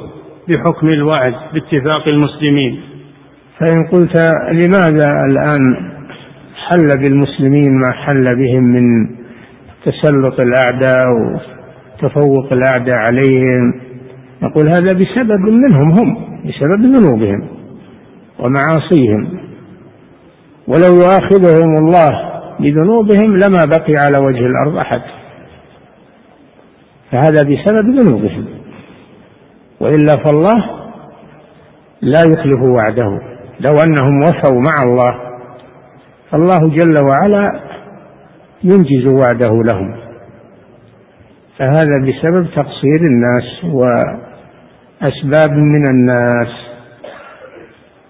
بحكم الوعد باتفاق المسلمين. فإن قلت لماذا الآن حل بالمسلمين ما حل بهم من تسلط الأعداء وتفوق الأعداء عليهم. نقول هذا بسبب منهم هم بسبب ذنوبهم ومعاصيهم. ولو يؤاخذهم الله بذنوبهم لما بقي على وجه الأرض أحد. فهذا بسبب ذنوبهم. وإلا فالله لا يخلف وعده. لو أنهم وفوا مع الله فالله جل وعلا ينجز وعده لهم. فهذا بسبب تقصير الناس وأسباب من الناس.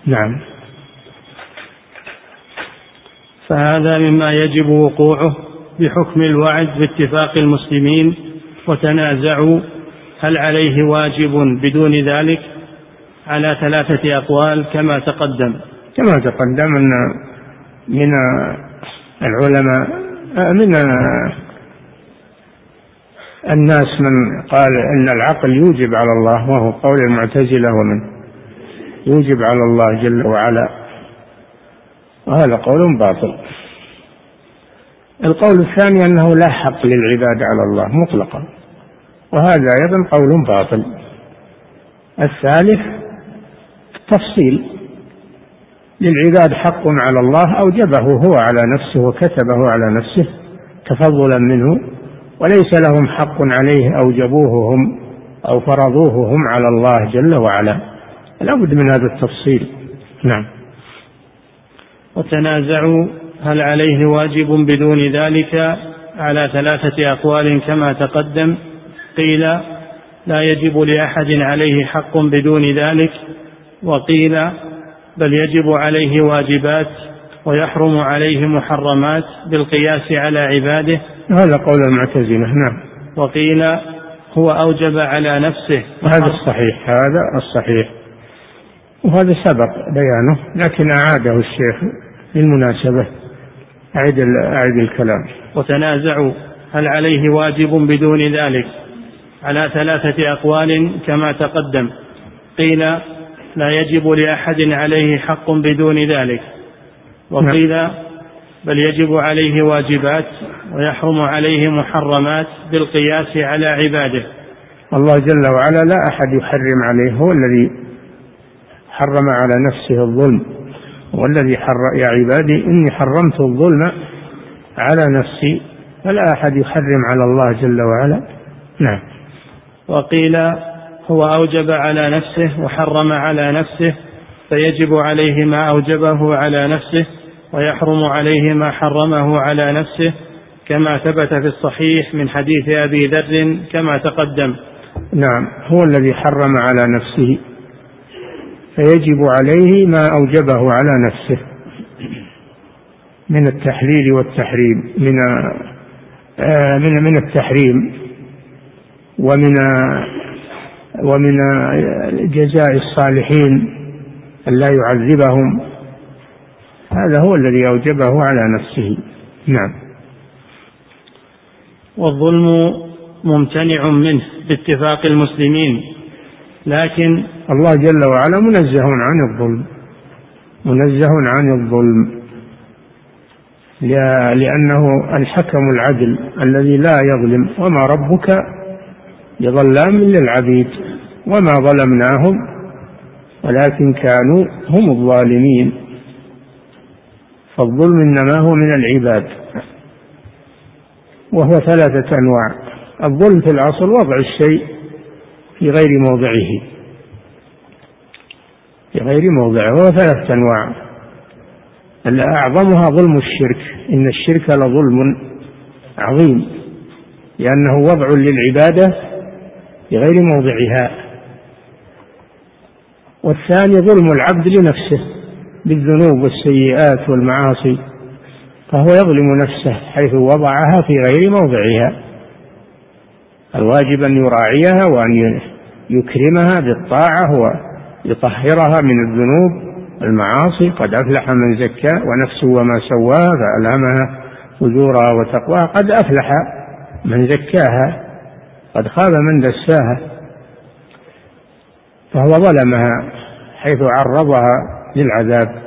نعم. فهذا مما يجب وقوعه بحكم الوعد باتفاق المسلمين وتنازعوا هل عليه واجب بدون ذلك على ثلاثة أقوال كما تقدم. كما تقدم أن من العلماء من الناس من قال إن العقل يوجب على الله وهو قول المعتزلة ومن؟ يوجب على الله جل وعلا. وهذا قول باطل. القول الثاني أنه لا حق للعباد على الله مطلقا. وهذا أيضا قول باطل. الثالث تفصيل. للعباد حق على الله أوجبه هو على نفسه وكتبه على نفسه تفضلا منه وليس لهم حق عليه أوجبوه هم أو فرضوه هم على الله جل وعلا. لابد من هذا التفصيل. نعم. وتنازعوا هل عليه واجب بدون ذلك على ثلاثة أقوال كما تقدم؟ قيل لا يجب لأحد عليه حق بدون ذلك. وقيل بل يجب عليه واجبات ويحرم عليه محرمات بالقياس على عباده. هذا قول المعتزلة نعم. وقيل هو أوجب على نفسه. هذا الصحيح هذا الصحيح. وهذا سبق بيانه لكن أعاده الشيخ للمناسبة أعد أعد الكلام. وتنازعوا هل عليه واجب بدون ذلك؟ على ثلاثة أقوال كما تقدم. قيل لا يجب لأحد عليه حق بدون ذلك. وقيل بل يجب عليه واجبات ويحرم عليه محرمات بالقياس على عباده. الله جل وعلا لا أحد يحرم عليه هو الذي حرم على نفسه الظلم. والذي حر يا عبادي إني حرمت الظلم على نفسي فلا أحد يحرم على الله جل وعلا. نعم. وقيل هو أوجب على نفسه وحرم على نفسه فيجب عليه ما أوجبه على نفسه ويحرم عليه ما حرمه على نفسه كما ثبت في الصحيح من حديث أبي ذر كما تقدم. نعم هو الذي حرم على نفسه فيجب عليه ما أوجبه على نفسه. من التحليل والتحريم من آه، من من التحريم ومن ومن جزاء الصالحين أن لا يعذبهم. هذا هو الذي أوجبه على نفسه. نعم. والظلم ممتنع منه باتفاق المسلمين لكن الله جل وعلا منزه عن الظلم. منزه عن الظلم. لأنه الحكم العدل الذي لا يظلم. وما ربك بظلام للعبيد وما ظلمناهم ولكن كانوا هم الظالمين. فالظلم إنما هو من العباد وهو ثلاثة أنواع. الظلم في الاصل وضع الشيء في غير موضعه في غير موضعه وهو ثلاثة أنواع. اعظمها ظلم الشرك إن الشرك لظلم عظيم لأنه وضع للعبادة بغير موضعها. والثاني ظلم العبد لنفسه بالذنوب والسيئات والمعاصي فهو يظلم نفسه حيث وضعها في غير موضعها. الواجب أن يراعيها وأن يكرمها بالطاعة ويطهرها من الذنوب المعاصي قد أفلح من زكى ونفسه وما سواها فألهمها فجورها وتقواها. قد أفلح من زكاها. قد خاب من دساها فهو ظلمها حيث عرضها للعذاب.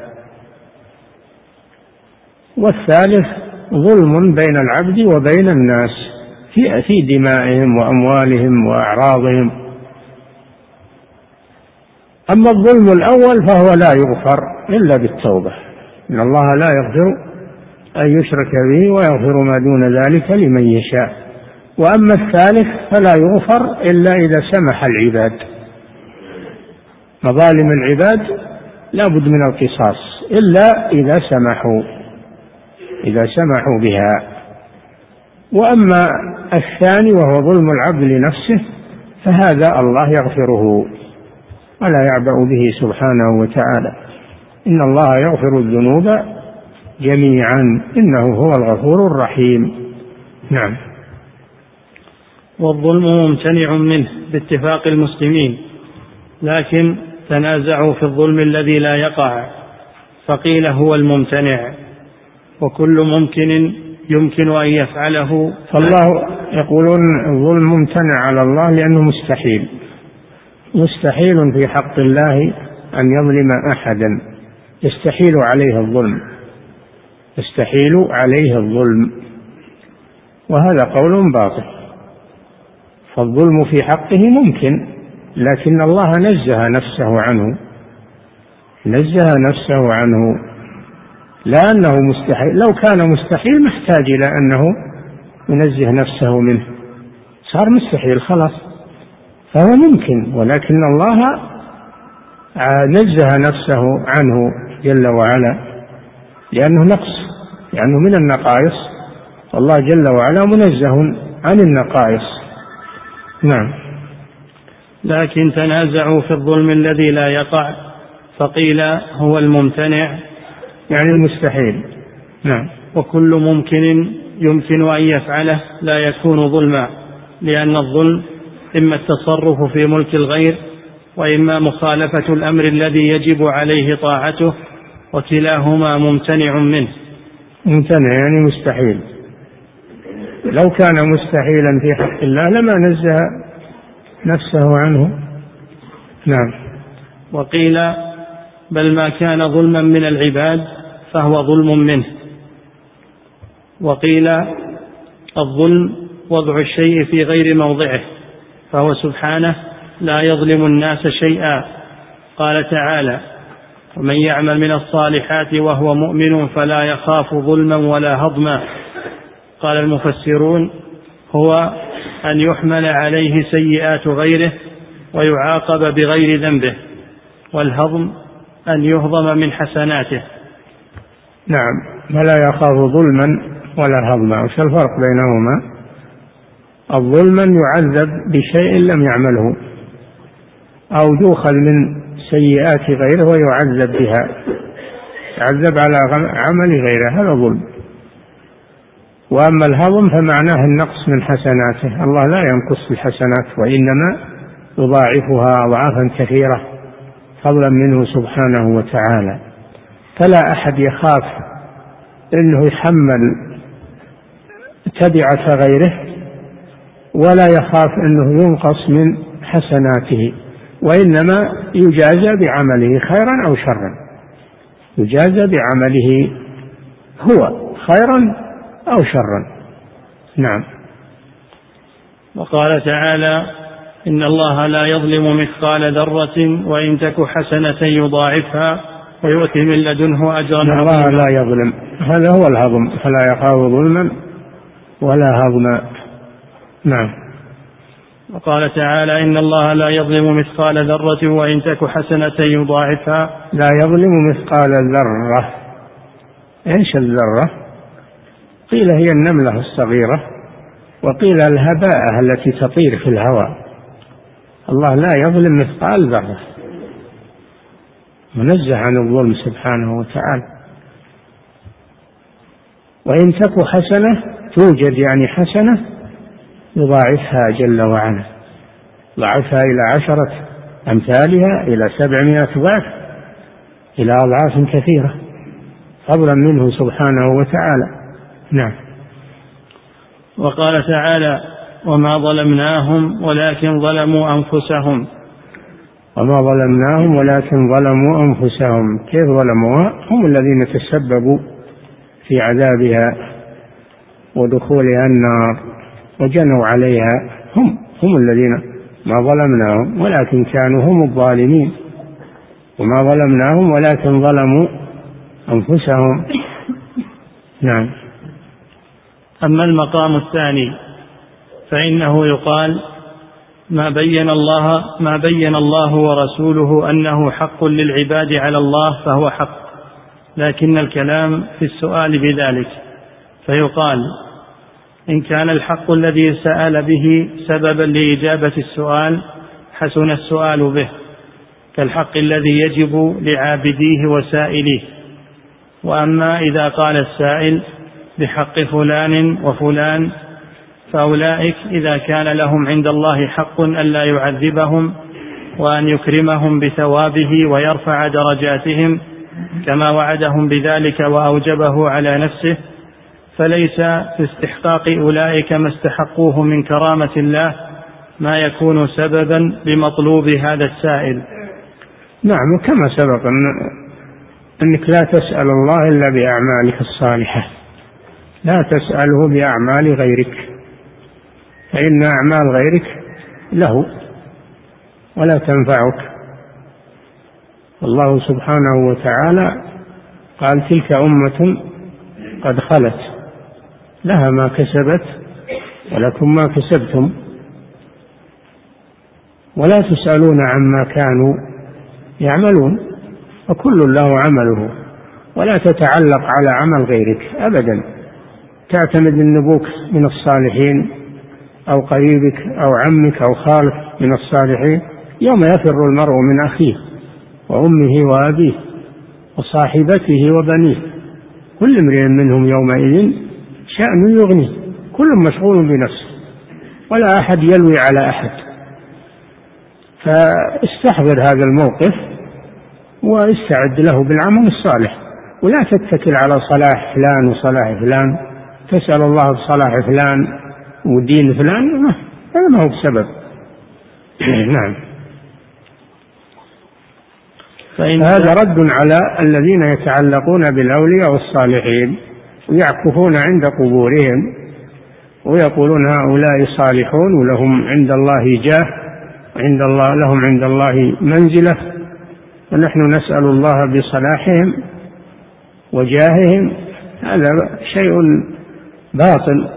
والثالث ظلم بين العبد وبين الناس في في دمائهم وأموالهم وأعراضهم. أما الظلم الأول فهو لا يغفر إلا بالتوبة. إن الله لا يغفر أن يشرك به ويغفر ما دون ذلك لمن يشاء. وأما الثالث فلا يغفر إلا إذا سمح العباد. مظالم العباد لا بد من القصاص إلا إذا سمحوا إذا سمحوا بها. وأما الثاني وهو ظلم العبد لنفسه فهذا الله يغفره ولا يعبأ به سبحانه وتعالى. إن الله يغفر الذنوب جميعا إنه هو الغفور الرحيم. نعم. والظلم ممتنع منه باتفاق المسلمين لكن تنازعوا في الظلم الذي لا يقع فقيل هو الممتنع وكل ممكن يمكن أن يفعله. فالله يقولون الظلم ممتنع على الله لأنه مستحيل مستحيل في حق الله أن يظلم أحدا يستحيل عليه الظلم يستحيل عليه الظلم وهذا قول باطل. فالظلم في حقه ممكن لكن الله نزه نفسه عنه نزه نفسه عنه. لا أنه مستحيل لو كان مستحيل ما احتاج إلى أنه ينزه نفسه منه. صار مستحيل خلاص فهو ممكن ولكن الله نزه نفسه عنه جل وعلا لأنه نقص لأنه من النقائص. الله جل وعلا منزه عن النقائص. نعم. لكن تنازعوا في الظلم الذي لا يقع فقيل هو الممتنع. يعني المستحيل. نعم. وكل ممكن يمكن أن يفعله لا يكون ظلما لأن الظلم إما التصرف في ملك الغير وإما مخالفة الأمر الذي يجب عليه طاعته وكلاهما ممتنع منه. ممتنع يعني مستحيل. لو كان مستحيلا في حق الله لما نزه نفسه عنه. نعم. وقيل بل ما كان ظلما من العباد فهو ظلم منه. وقيل الظلم وضع الشيء في غير موضعه فهو سبحانه لا يظلم الناس شيئا. قال تعالى ومن يعمل من الصالحات وهو مؤمن فلا يخاف ظلما ولا هضما قال المفسرون هو أن يحمل عليه سيئات غيره ويعاقب بغير ذنبه والهضم أن يهضم من حسناته. نعم. فلا يخاف ظلما ولا هضما وش الفرق بينهما؟ الظلما يعذب بشيء لم يعمله أو يؤخذ من سيئات غيره ويعذب بها. يعذب على عمل غيره هذا ظلم. وأما الهضم فمعناه النقص من حسناته. الله لا ينقص الحسنات وإنما يضاعفها أضعافا كثيرة فضلا منه سبحانه وتعالى. فلا أحد يخاف أنه يحمل تبعة غيره ولا يخاف أنه ينقص من حسناته وإنما يجازى بعمله خيرا أو شرا. يجازى بعمله هو خيرا أو شرا. نعم. وقال تعالى إن الله لا يظلم مثقال ذرة وإن تك حسنة يضاعفها ويؤتي من لدنه أجرا عظيما. الله لا يظلم. هذا هو الهضم فلا يخاف ظلما ولا هضما نعم. وقال تعالى إن الله لا يظلم مثقال ذرة وإن تك حسنة يضاعفها. لا يظلم مثقال ذرة. إيش الذرة؟ قيل هي النملة الصغيرة وقيل الهباءة التي تطير في الهواء. الله لا يظلم مثقال ذرة. منزه عن الظلم سبحانه وتعالى. وإن تك حسنة توجد يعني حسنة يضاعفها جل وعلا. ضعفها إلى عشرة أمثالها إلى سبعمائة ضعف إلى أضعاف كثيرة. فضلا منه سبحانه وتعالى. نعم. وقال تعالى وما ظلمناهم ولكن ظلموا أنفسهم. وما ظلمناهم ولكن ظلموا أنفسهم. كيف ظلموها؟ هم الذين تسببوا في عذابها ودخولها النار وجنوا عليها. هم هم الذين ما ظلمناهم ولكن كانوا هم الظالمين. وما ظلمناهم ولكن ظلموا أنفسهم. نعم. أما المقام الثاني فإنه يقال ما بين الله ما بين الله ورسوله أنه حق للعباد على الله فهو حق لكن الكلام في السؤال بذلك فيقال إن كان الحق الذي سأل به سببا لإجابة السؤال حسن السؤال به كالحق الذي يجب لعابديه وسائليه وأما إذا قال السائل بحق فلان وفلان فأولئك إذا كان لهم عند الله حق ألا يعذبهم وأن يكرمهم بثوابه ويرفع درجاتهم كما وعدهم بذلك وأوجبه على نفسه. فليس في استحقاق أولئك ما استحقوه من كرامة الله ما يكون سببا بمطلوب هذا السائل. نعم وكما سبق أن أنك لا تسأل الله إلا بأعمالك الصالحة. لا تسأله بأعمال غيرك فإن أعمال غيرك له ولا تنفعك. الله سبحانه وتعالى قال تلك أمة قد خلت لها ما كسبت ولكم ما كسبتم. ولا تسألون عما كانوا يعملون وكل له عمله. ولا تتعلق على عمل غيرك أبدا. تعتمد ان أبوك من الصالحين أو قريبك أو عمك أو خالك من الصالحين. يوم يفر المرء من أخيه وأمه وأبيه وصاحبته وبنيه. كل امرئ منهم يومئذ شأن يغنيه كل مشغول بنفسه ولا أحد يلوي على أحد. فاستحضر هذا الموقف واستعد له بالعمل الصالح. ولا تتكل على صلاح فلان وصلاح فلان. تسأل الله بصلاح فلان ودين فلان هذا ما هو بسبب. نعم. فإن هذا رد على الذين يتعلقون بالأولياء والصالحين ويعكفون عند قبورهم ويقولون هؤلاء صالحون ولهم عند الله جاه عند الله لهم عند الله منزلة. ونحن نسأل الله بصلاحهم وجاههم. هذا شيء باطل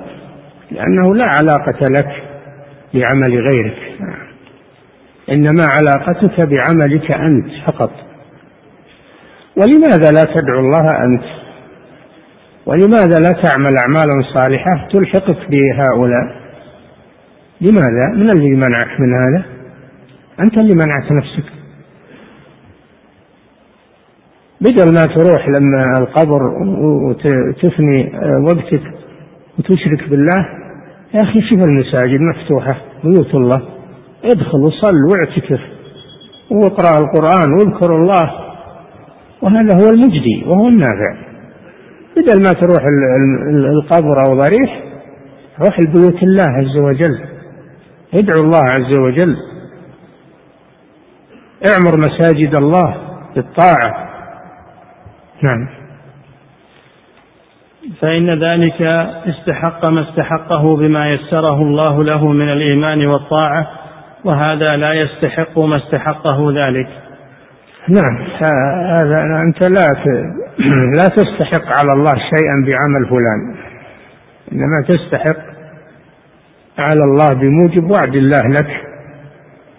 لأنه لا علاقة لك بعمل غيرك. إنما علاقتك بعملك أنت فقط. ولماذا لا تدعو الله أنت؟ ولماذا لا تعمل أعمالا صالحة تلحقك بهؤلاء؟ لماذا؟ من الذي منعك من هذا؟ أنت اللي منعت نفسك. بدل ما تروح لما القبر وتفني وقتك وتشرك بالله. يا أخي شوف المساجد مفتوحة بيوت الله. ادخل وصل واعتكف واقرأ القرآن واذكر الله. وهذا هو المجدي وهو النافع. بدل ما تروح القبر أو ضريح روح لبيوت الله عز وجل. ادعو الله عز وجل. اعمر مساجد الله بالطاعة. نعم. فإن ذلك استحق ما استحقه بما يسره الله له من الإيمان والطاعة وهذا لا يستحق ما استحقه ذلك. نعم هذا أنت لا لا تستحق على الله شيئا بعمل فلان. إنما تستحق على الله بموجب وعد الله لك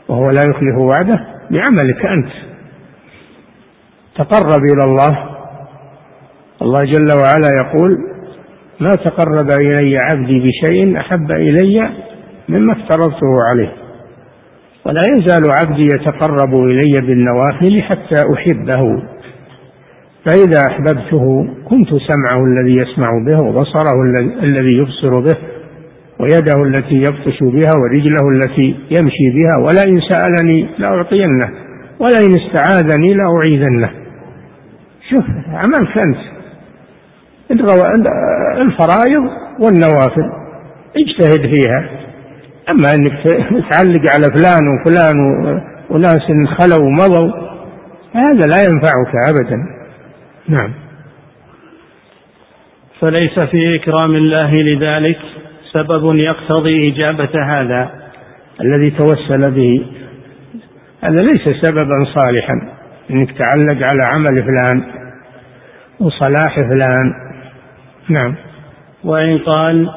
وهو لا يخلف وعده بعملك أنت. تقرب إلى الله الله جل وعلا يقول ما تقرب إلي عبدي بشيء أحب إلي مما افترضته عليه ولا يزال عبدي يتقرب إلي بالنوافل حتى أحبه فإذا أحببته كنت سمعه الذي يسمع به وبصره الذي يبصر به ويده التي يبطش بها ورجله التي يمشي بها ولئن سألني لأعطينه ولئن استعاذني لأعيذنه. شوف عملك أنت. الفرائض والنوافل اجتهد فيها. أما أنك تعلق على فلان وفلان وناس خلوا ومضوا هذا لا ينفعك أبدا. نعم. فليس في إكرام الله لذلك سبب يقتضي إجابة هذا. الذي توسل به. هذا ليس سببا صالحا. إنك تعلق على عمل فلان وصلاح فلان نعم. وإن قال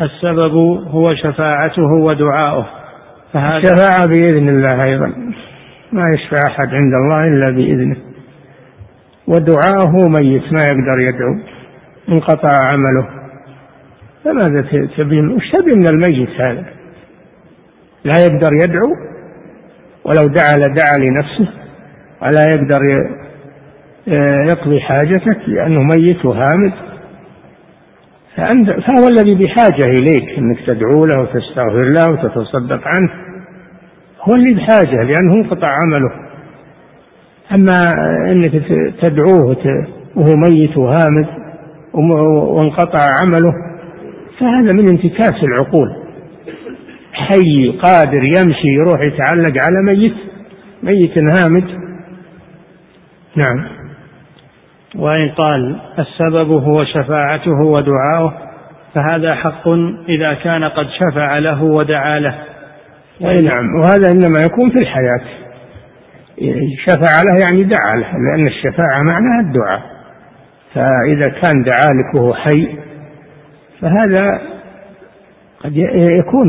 السبب هو شفاعته ودعاؤه فهذا الشفاعة بإذن الله أيضا. ما يشفع أحد عند الله إلا بإذنه. ودعاؤه ميت ما يقدر يدعو. انقطع عمله. فماذا تبي؟ وش تبي من الميت هذا؟ لا يقدر يدعو ولو دعا لدعا لنفسه ولا يقدر يقضي حاجتك لأنه ميت وهامد. فهو الذي بحاجة إليك أنك تدعو له وتستغفر له وتتصدق عنه. هو اللي بحاجة لأنه انقطع عمله. أما أنك تدعوه وهو ميت وهامد وانقطع عمله فهذا من انتكاس العقول. حي قادر يمشي يروح يتعلق على ميت. ميت هامد نعم. وإن قال السبب هو شفاعته ودعاؤه فهذا حق إذا كان قد شفع له ودعا له. أي نعم. وهذا إنما يكون في الحياة. شفع له يعني دعا له لأن الشفاعة معناها الدعاء. فإذا كان دعا لك وهو حي فهذا قد يكون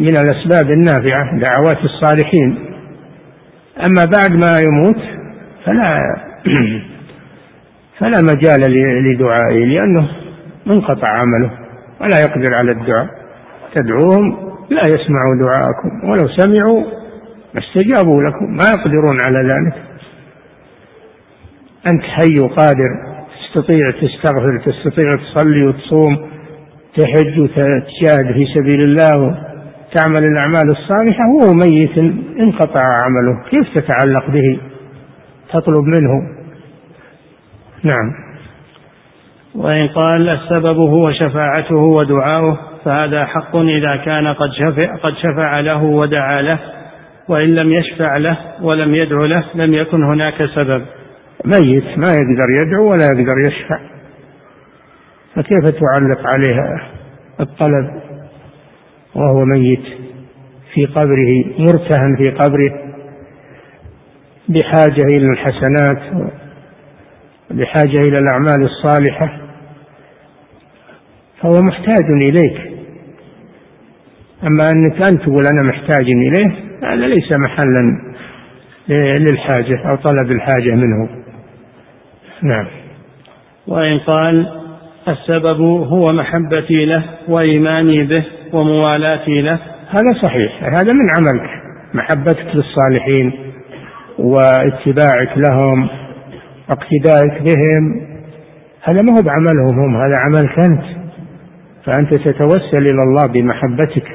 من الأسباب النافعة دعوات الصالحين. أما بعد ما يموت فلا فلا مجال لدعائه لأنه انقطع عمله ولا يقدر على الدعاء. تدعوهم لا يسمعوا دعاءكم ولو سمعوا ما استجابوا لكم ما يقدرون على ذلك. أنت حي وقادر تستطيع تستغفر تستطيع تصلي وتصوم تحج وتجاهد في سبيل الله وتعمل الأعمال الصالحة وهو ميت انقطع عمله. كيف تتعلق به؟ تطلب منه نعم. وإن قال السبب هو شفاعته ودعاؤه فهذا حق إذا كان قد شفع, قد شفع له ودعا له وإن لم يشفع له ولم يدع له لم يكن هناك سبب. ميت ما يقدر يدعو ولا يقدر يشفع. فكيف تعلق عليه الطلب وهو ميت في قبره مرتهن في قبره بحاجة إلى الحسنات؟ بحاجة إلى الأعمال الصالحة فهو محتاج إليك. أما أنك أنت تقول أنا محتاج إليه هذا ليس محلا للحاجة أو طلب الحاجة منه. نعم. وإن قال السبب هو محبتي له وإيماني به وموالاتي له. هذا صحيح. هذا من عملك. محبتك للصالحين واتباعك لهم واقتدائك بهم. هذا ما هو بعملهم هم هذا عملك أنت. فأنت تتوسل إلى الله بمحبتك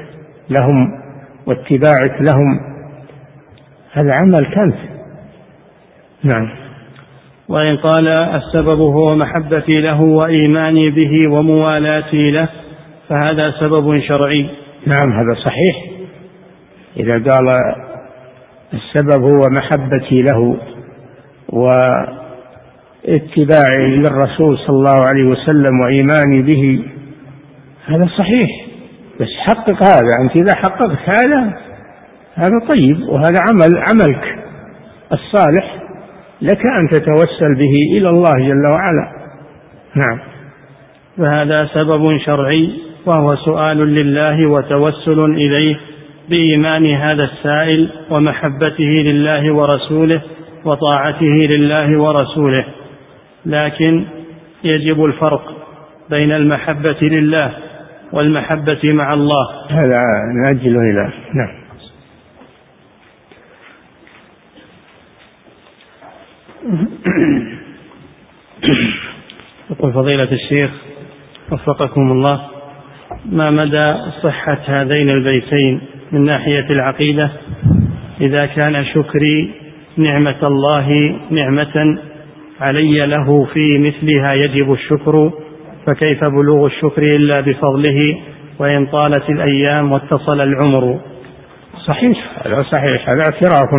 لهم واتباعك لهم. هذا عملك أنت. نعم. وإن قال السبب هو محبتي له وإيماني به وموالاتي له فهذا سبب شرعي. نعم هذا صحيح. إذا قال السبب هو محبتي له واتباعي للرسول صلى الله عليه وسلم وإيماني به. هذا صحيح. بس حقق هذا أنت إذا حققت هذا هذا طيب وهذا عمل عملك الصالح. لك أن تتوسل به إلى الله جل وعلا. نعم. فهذا سبب شرعي وهو سؤال لله وتوسل إليه بإيمان هذا السائل ومحبته لله ورسوله وطاعته لله ورسوله. لكن يجب الفرق بين المحبة لله والمحبة مع الله. هذا نأجل إلى نعم. يقول فضيلة الشيخ وفقكم الله ما مدى صحة هذين البيتين من ناحية العقيدة؟ إذا كان شكري نعمة الله نعمة علي له في مثلها يجب الشكر فكيف بلوغ الشكر إلا بفضله؟ وإن طالت الأيام واتصل العمر. صحيح هذا صحيح هذا اعتراف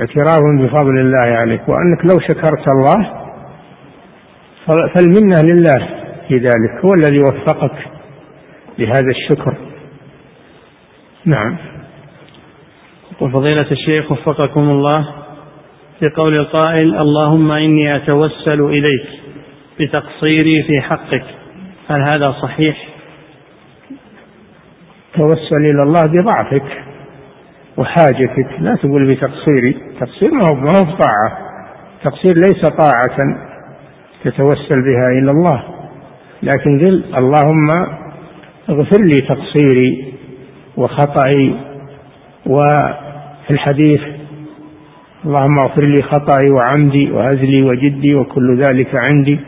اعتراف بفضل الله عليك. وأنك لو شكرت الله فالمنة لله في ذلك هو الذي وفقك لهذا الشكر. نعم. وفضيلة الشيخ وفقكم الله في قول القائل اللهم إني أتوسل إليك بتقصيري في حقك. هل هذا صحيح؟ توسل إلى الله بضعفك وحاجتك لا تقول بتقصيري. تقصير ما هو ما طاعة تقصير ليس طاعة تتوسل بها إلى الله. لكن قل اللهم اغفر لي تقصيري وخطئي وفي الحديث اللهم اغفر لي خطئي وعمدي وهزلي وجدي وكل ذلك عندي.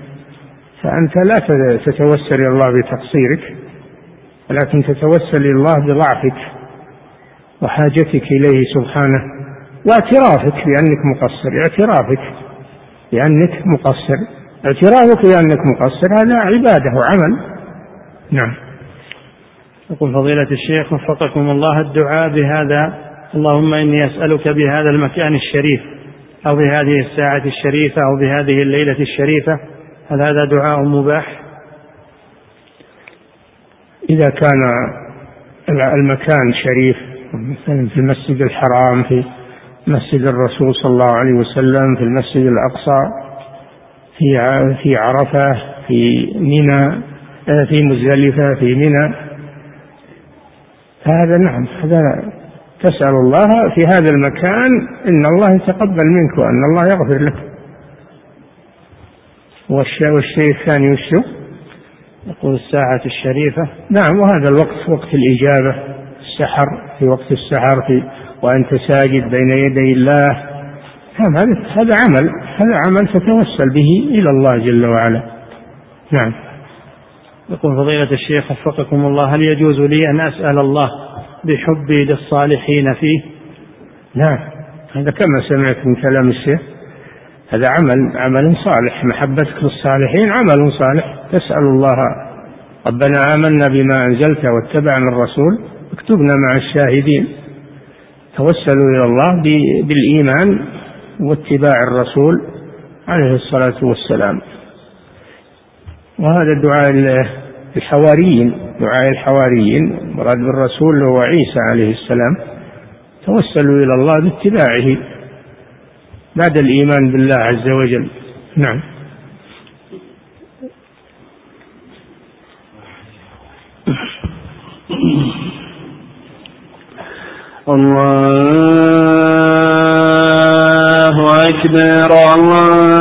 فأنت لا تتوسل إلى الله بتقصيرك ولكن تتوسل إلى الله بضعفك وحاجتك إليه سبحانه. واعترافك بأنك مقصر اعترافك بأنك مقصر. اعترافك بأنك مقصر هذا عبادة وعمل. نعم. يقول فضيلة الشيخ وفقكم الله الدعاء بهذا اللهم إني أسألك بهذا المكان الشريف أو بهذه الساعة الشريفة أو بهذه الليلة الشريفة هل هذا دعاء مباح؟ إذا كان المكان شريف مثلا في المسجد الحرام في مسجد الرسول صلى الله عليه وسلم في المسجد الأقصى في في عرفة في منى في مزدلفة في منى هذا نعم هذا تسأل الله في هذا المكان إن الله يتقبل منك وأن الله يغفر لك. والشيء الثاني وشو؟ يقول الساعة الشريفة. نعم وهذا الوقت وقت الإجابة السحر في وقت السحر في وأنت ساجد بين يدي الله. نعم هذا هذا عمل هذا عمل تتوسل به إلى الله جل وعلا. نعم. يقول فضيلة الشيخ وفقكم الله هل يجوز لي أن أسأل الله بحبي للصالحين فيه؟ نعم هذا كما سمعت من كلام الشيخ هذا عمل عمل صالح محبتك للصالحين عمل صالح. تسأل الله ربنا آمنا بما أنزلت واتبعنا الرسول اكتبنا مع الشاهدين. توسلوا إلى الله بالإيمان واتباع الرسول عليه الصلاة والسلام. وهذا دعاء الحواريين دعاء الحواريين مراد بالرسول هو عيسى عليه السلام توسلوا إلى الله باتباعه بعد الإيمان بالله عز وجل. نعم. الله أكبر الله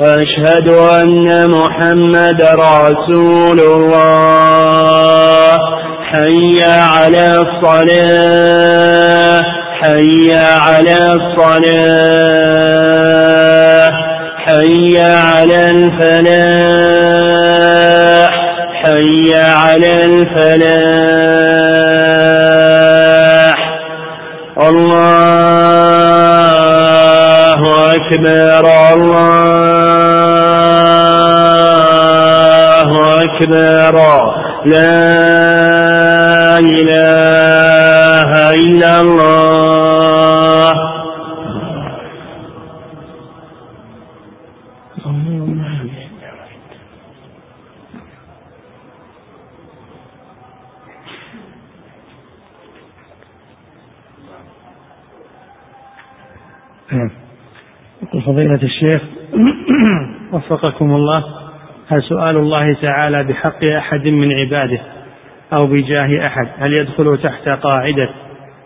أشهد أن محمد رسول الله. حي على الصلاة حي على الصلاة حي على الفلاح حي على الفلاح. الله أكبر الله أكبر. لا إله إلا الله. يقول فضيلة الشيخ وفقكم الله. هل سؤال الله تعالى بحق أحد من عباده أو بجاه أحد؟ هل يدخل تحت قاعدة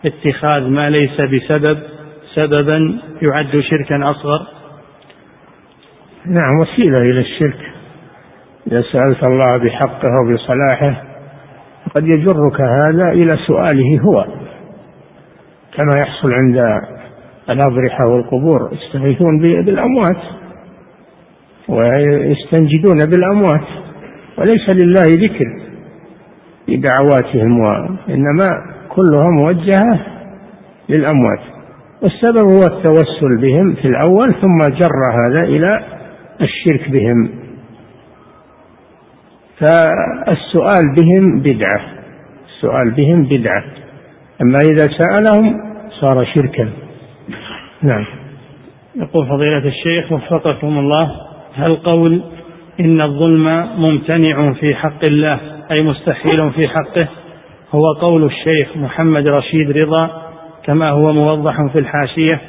اتخاذ ما ليس بسبب سببا يعد شركا أصغر؟ نعم وسيلة إلى الشرك. إذا سألت الله بحقه وبصلاحه قد يجرك هذا إلى سؤاله هو كما يحصل عند الأضرحة والقبور يستغيثون بالأموات. ويستنجدون بالأموات. وليس لله ذكر في دعواتهم وإنما كلها موجهة للأموات. والسبب هو التوسل بهم في الأول ثم جر هذا إلى الشرك بهم. فالسؤال بهم بدعة السؤال بهم بدعة. أما إذا سألهم صار شركا. نعم. يقول فضيلة الشيخ وفقكم الله هل قول إن الظلم ممتنع في حق الله أي مستحيل في حقه هو قول الشيخ محمد رشيد رضا كما هو موضح في الحاشية.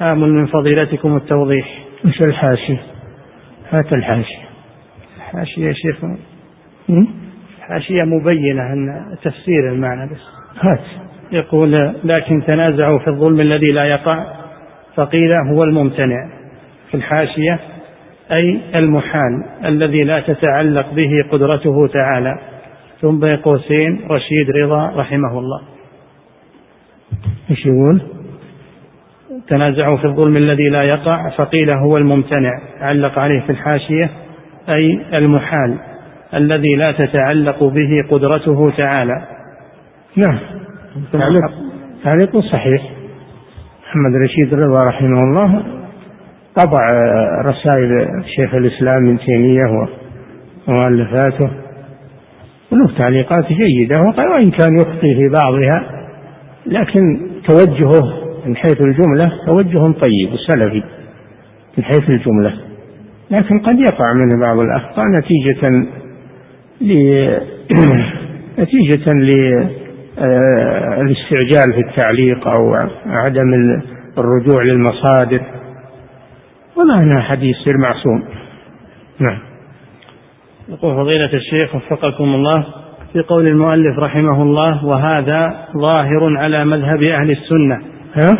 آمل من فضيلتكم التوضيح. مش الحاشية؟ هات الحاشية. الحاشية يا شيخ حاشية مبينة أن تفسير المعنى بس. هات. يقول لكن تنازعوا في الظلم الذي لا يقع فقيل هو الممتنع. في الحاشية أي المحال الذي لا تتعلق به قدرته تعالى. ثم بين قوسين رشيد رضا رحمه الله. إيش يقول؟ تنازعوا في الظلم الذي لا يقع فقيل هو الممتنع. علق عليه في الحاشية أي المحال الذي لا تتعلق به قدرته تعالى. نعم. تعليق تعليق صحيح. محمد رشيد رضا رحمه الله. طبع رسائل شيخ الإسلام ابن تيمية ومؤلفاته وله تعليقات جيدة وإن كان يخطي في بعضها لكن توجهه من حيث الجملة توجه طيب وسلفي من حيث الجملة. لكن قد يقع منه بعض الأخطاء نتيجة ل نتيجة للاستعجال في التعليق أو عدم الرجوع للمصادر. وما هنا حديث يصير معصوم. نعم. يقول فضيلة الشيخ وفقكم الله في قول المؤلف رحمه الله وهذا ظاهر على مذهب أهل السنة. ها؟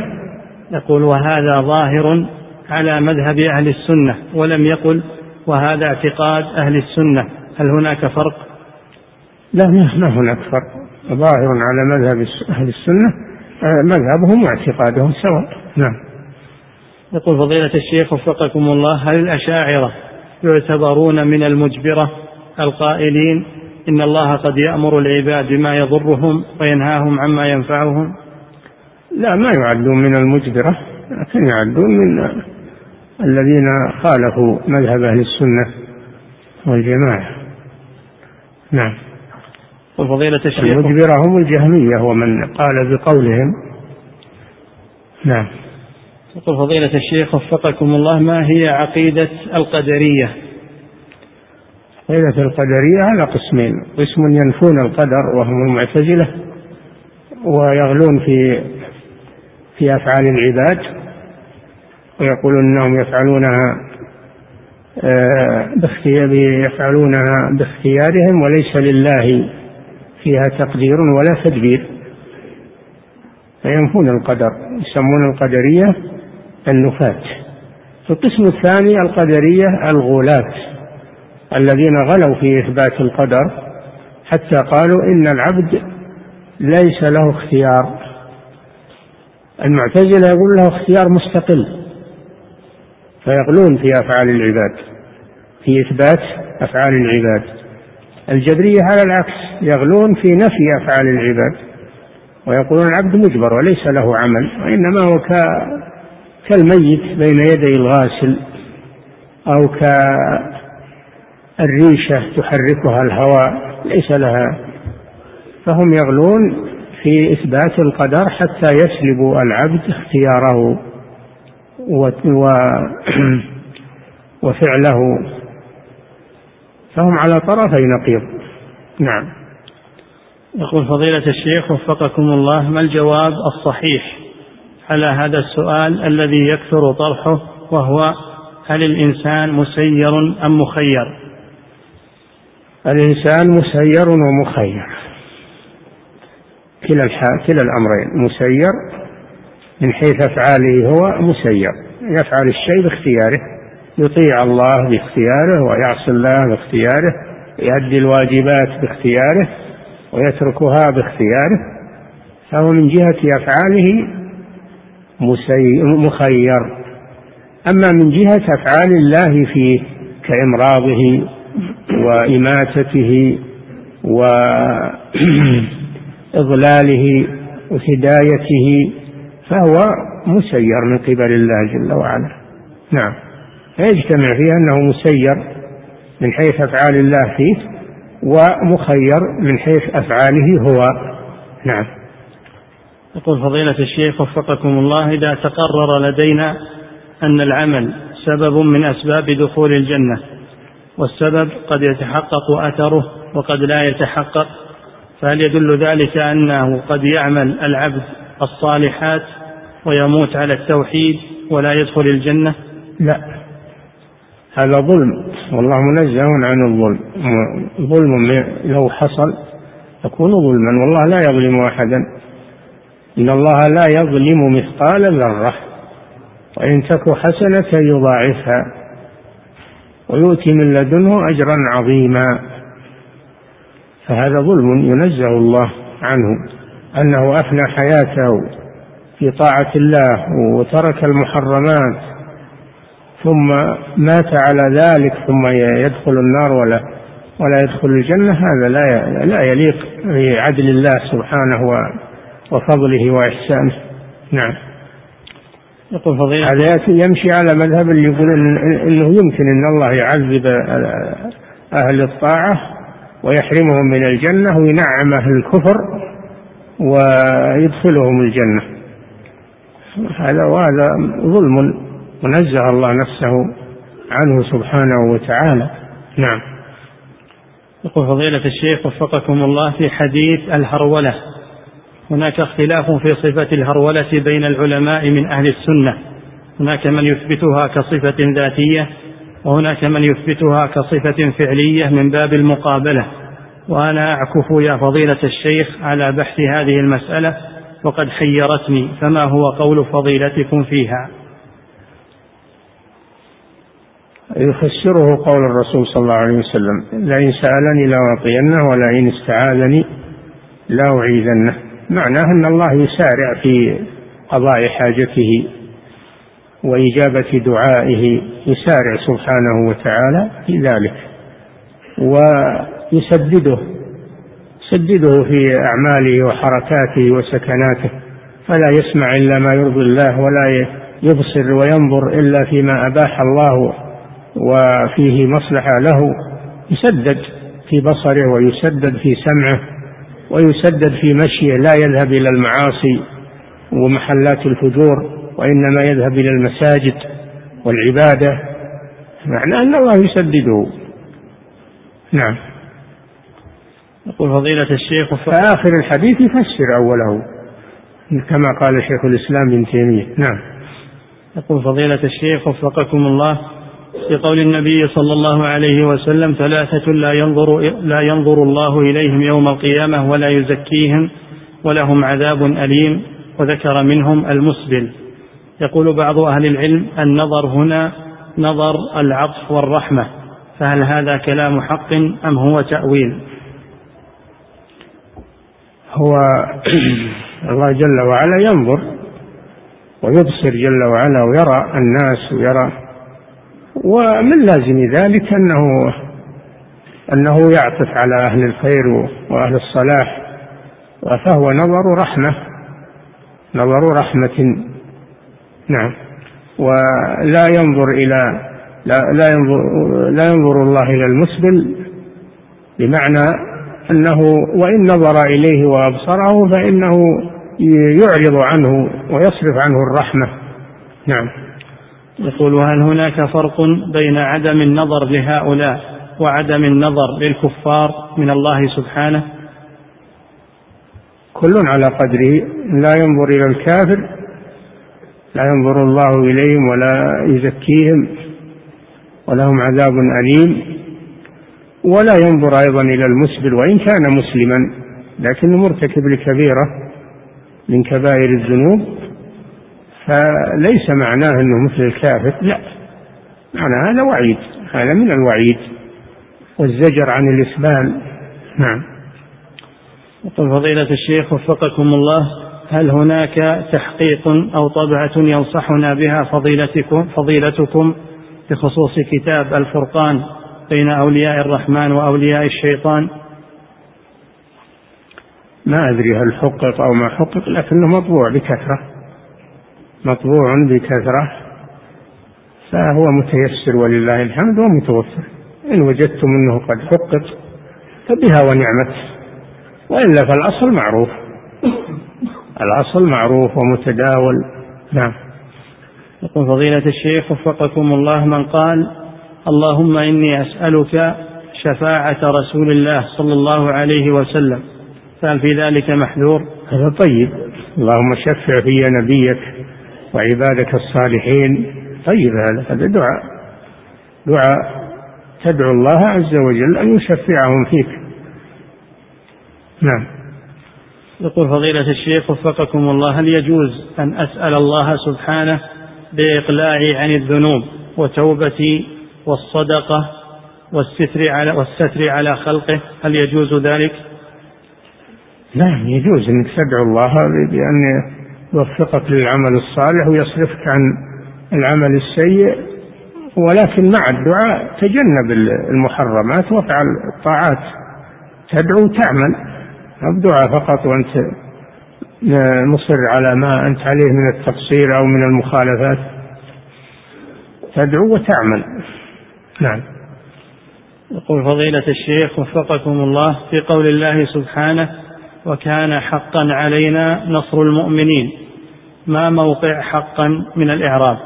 يقول وهذا ظاهر على مذهب أهل السنة ولم يقل وهذا اعتقاد أهل السنة. هل هناك فرق؟ لا ما هناك فرق. ظاهر على مذهب أهل السنة آه، مذهبهم واعتقادهم سواء. نعم. يقول فضيلة الشيخ وفقكم الله هل الأشاعرة يعتبرون من المجبرة القائلين إن الله قد يأمر العباد بما يضرهم وينهاهم عما ينفعهم؟ لا ما يعدون من المجبرة لكن يعدون من الذين خالفوا مذهب أهل السنة والجماعة. نعم. وفضيلة الشيخ المجبرة هم الجهمية ومن قال بقولهم. نعم. يقول فضيلة الشيخ وفقكم الله ما هي عقيدة القدرية؟ عقيدة القدرية على قسمين. قسم ينفون القدر وهم المعتزلة ويغلون في في أفعال العباد ويقولون أنهم يفعلونها آه، يفعلونها باختيارهم وليس لله فيها تقدير ولا تدبير. فينفون القدر يسمون القدرية النفاة القسم الثاني القدرية الغلاة الذين غلوا في إثبات القدر حتى قالوا إن العبد ليس له اختيار. المعتزلة يقول له اختيار مستقل فيغلون في أفعال العباد في إثبات أفعال العباد. الجبرية على العكس يغلون في نفي أفعال العباد ويقولون العبد مجبر وليس له عمل وإنما هو كالميت بين يدي الغاسل أو كالريشة تحركها الهواء ليس لها. فهم يغلون في إثبات القدر حتى يسلب العبد اختياره وفعله. فهم على طرفي نقيض. نعم. يقول فضيلة الشيخ وفقكم الله ما الجواب الصحيح؟ على هذا السؤال الذي يكثر طرحه وهو هل الإنسان مسير أم مخير؟ الإنسان مسير ومخير. كلا كلا الأمرين مسير من حيث أفعاله هو مسير. يفعل الشيء باختياره يطيع الله باختياره ويعصي الله باختياره يؤدي الواجبات باختياره ويتركها باختياره. فهو من جهة أفعاله مخير. أما من جهة أفعال الله فيه كإمراضه وإماتته و إضلاله وهدايته فهو مسير من قبل الله جل وعلا. نعم. فيجتمع فيه أنه مسير من حيث أفعال الله فيه ومخير من حيث أفعاله هو. نعم. يقول فضيلة الشيخ وفقكم الله إذا تقرر لدينا أن العمل سبب من أسباب دخول الجنة والسبب قد يتحقق أثره وقد لا يتحقق فهل يدل ذلك أنه قد يعمل العبد الصالحات ويموت على التوحيد ولا يدخل الجنة؟ لا. هذا ظلم والله منزه عن الظلم. ظلم لو حصل يكون ظلما والله لا يظلم أحدا. إن الله لا يظلم مثقال ذرة وإن تك حسنة يضاعفها ويؤتي من لدنه أجرا عظيما. فهذا ظلم ينزه الله عنه أنه أفنى حياته في طاعة الله وترك المحرمات ثم مات على ذلك ثم يدخل النار ولا ولا يدخل الجنة. هذا لا لا يليق بعدل الله سبحانه وفضله وإحسانه. نعم. يقول فضيلة هذا يمشي على مذهب اللي يقول إنه يمكن إن الله يعذب أهل الطاعة ويحرمهم من الجنة وينعم أهل الكفر ويدخلهم الجنة. هذا وهذا ظلم ونزه الله نفسه عنه سبحانه وتعالى. نعم. يقول فضيلة الشيخ وفقكم الله في حديث الهرولة. هناك اختلاف في صفة الهرولة بين العلماء من أهل السنة. هناك من يثبتها كصفة ذاتية وهناك من يثبتها كصفة فعلية من باب المقابلة. وأنا أعكف يا فضيلة الشيخ على بحث هذه المسألة وقد حيرتني فما هو قول فضيلتكم فيها؟ يفسره قول الرسول صلى الله عليه وسلم لئن سألني لأعطينه ولئن استعاذني لأعيذنه معناه أن الله يسارع في قضاء حاجته وإجابة دعائه يسارع سبحانه وتعالى في ذلك ويسدده يسدده في أعماله وحركاته وسكناته فلا يسمع إلا ما يرضي الله ولا يبصر وينظر إلا فيما أباح الله وفيه مصلحة له يسدد في بصره ويسدد في سمعه. ويسدد في مشيه لا يذهب إلى المعاصي ومحلات الفجور وإنما يذهب إلى المساجد والعبادة. معنى أن الله يسدده. نعم. يقول فضيلة الشيخ فآخر الحديث يفسر أوله كما قال شيخ الإسلام ابن تيمية. نعم. يقول فضيلة الشيخ وفقكم الله في قول النبي صلى الله عليه وسلم ثلاثة لا ينظر لا ينظر الله إليهم يوم القيامة ولا يزكيهم ولهم عذاب أليم وذكر منهم المسبل. يقول بعض أهل العلم النظر هنا نظر العطف والرحمة فهل هذا كلام حق أم هو تأويل؟ هو الله جل وعلا ينظر ويبصر جل وعلا ويرى الناس ويرى ومن لازم ذلك أنه أنه يعطف على أهل الخير وأهل الصلاح فهو نظر رحمة نظر رحمة. نعم. ولا ينظر إلى لا, لا ينظر لا ينظر الله إلى المسبل بمعنى أنه وإن نظر إليه وأبصره فإنه يعرض عنه ويصرف عنه الرحمة. نعم. يقول هل هناك فرق بين عدم النظر لهؤلاء وعدم النظر للكفار من الله سبحانه؟ كل على قدره. لا ينظر إلى الكافر لا ينظر الله إليهم ولا يزكيهم ولهم عذاب أليم. ولا ينظر أيضا إلى المسبل وإن كان مسلما لكنه مرتكب لكبيرة من كبائر الذنوب. فليس معناه أنه مثل الكافر. لا. معنى هذا وعيد. هذا من الوعيد. والزجر عن الإسبال نعم. يقول فضيلة الشيخ وفقكم الله هل هناك تحقيق أو طبعة ينصحنا بها فضيلتكم فضيلتكم بخصوص كتاب الفرقان بين أولياء الرحمن وأولياء الشيطان؟ ما أدري هل حقق أو ما حقق لكنه مطبوع بكثرة. مطبوع بكثرة فهو متيسر ولله الحمد ومتوفر. إن وجدتم أنه قد حقق فبها ونعمت. وإلا فالأصل معروف. الأصل معروف ومتداول. نعم. يقول فضيلة الشيخ وفقكم الله من قال اللهم إني أسألك شفاعة رسول الله صلى الله عليه وسلم. فهل في ذلك محذور؟ هذا طيب. اللهم شفع في نبيك. وعبادك الصالحين. طيب هذا هذا دعاء. دعاء. تدعو الله عز وجل أن يشفعهم فيك. نعم. يقول فضيلة الشيخ وفقكم الله هل يجوز أن أسأل الله سبحانه بإقلاعي عن الذنوب وتوبتي والصدقة والستر على والستر على خلقه؟ هل يجوز ذلك؟ نعم يجوز انك تدعو الله بأن يوفقك للعمل الصالح ويصرفك عن العمل السيء ولكن مع الدعاء تجنب المحرمات وافعل الطاعات. تدعو تعمل الدعاء فقط وأنت مصر على ما أنت عليه من التقصير أو من المخالفات. تدعو وتعمل. نعم. يقول فضيلة الشيخ وفقكم الله في قول الله سبحانه وكان حقا علينا نصر المؤمنين. ما موقع حقا من الإعراب.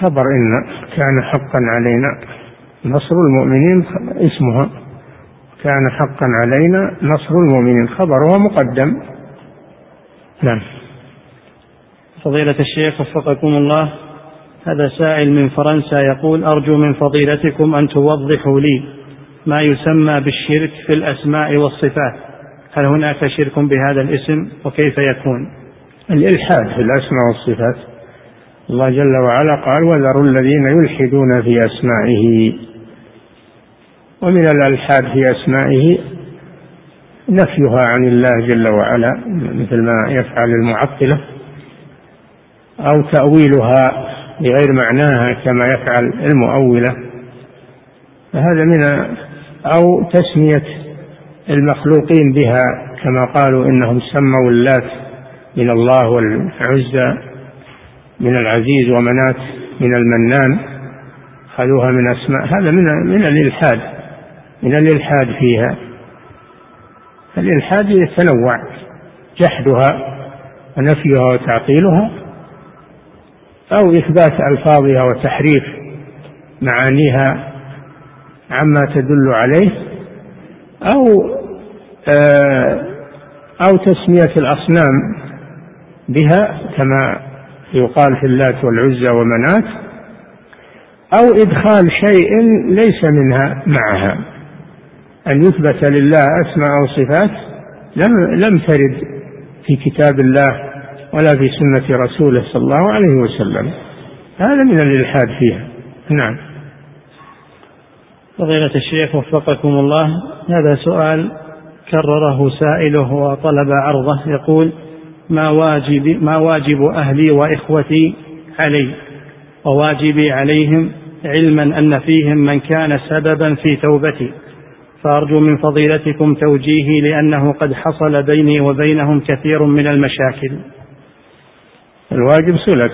خبر إن كان حقا علينا نصر المؤمنين اسمها كان حقا علينا نصر المؤمنين خبرها مقدم. نعم. فضيلة الشيخ وفقكم الله هذا سائل من فرنسا يقول أرجو من فضيلتكم أن توضحوا لي ما يسمى بالشرك في الأسماء والصفات. هل هناك شرك بهذا الاسم وكيف يكون؟ الإلحاد في الأسماء والصفات. الله جل وعلا قال وذروا الذين يلحدون في أسمائه. ومن الألحاد في أسمائه نفيها عن الله جل وعلا مثل ما يفعل المعطلة أو تأويلها بغير معناها كما يفعل المؤولة. فهذا من أو تسمية المخلوقين بها كما قالوا إنهم سموا اللات من الله والعزى من العزيز ومنات من المنان. خذوها من أسماء هذا من من الإلحاد من الإلحاد فيها. الإلحاد يتنوع جحدها ونفيها وتعطيلها أو إثبات ألفاظها وتحريف معانيها عما تدل عليه أو آه، أو تسمية الأصنام بها كما يقال في اللات والعزى ومنات أو إدخال شيء ليس منها معها. أن يثبت لله أسماء أو صفات لم لم ترد في كتاب الله ولا في سنة رسوله صلى الله عليه وسلم. هذا من الإلحاد فيها. نعم. فضيلة الشيخ وفقكم الله هذا سؤال كرره سائله وطلب عرضه. يقول ما واجب ما واجب أهلي وإخوتي علي وواجبي عليهم علما أن فيهم من كان سببا في توبتي. فأرجو من فضيلتكم توجيهي لأنه قد حصل بيني وبينهم كثير من المشاكل. الواجب صلة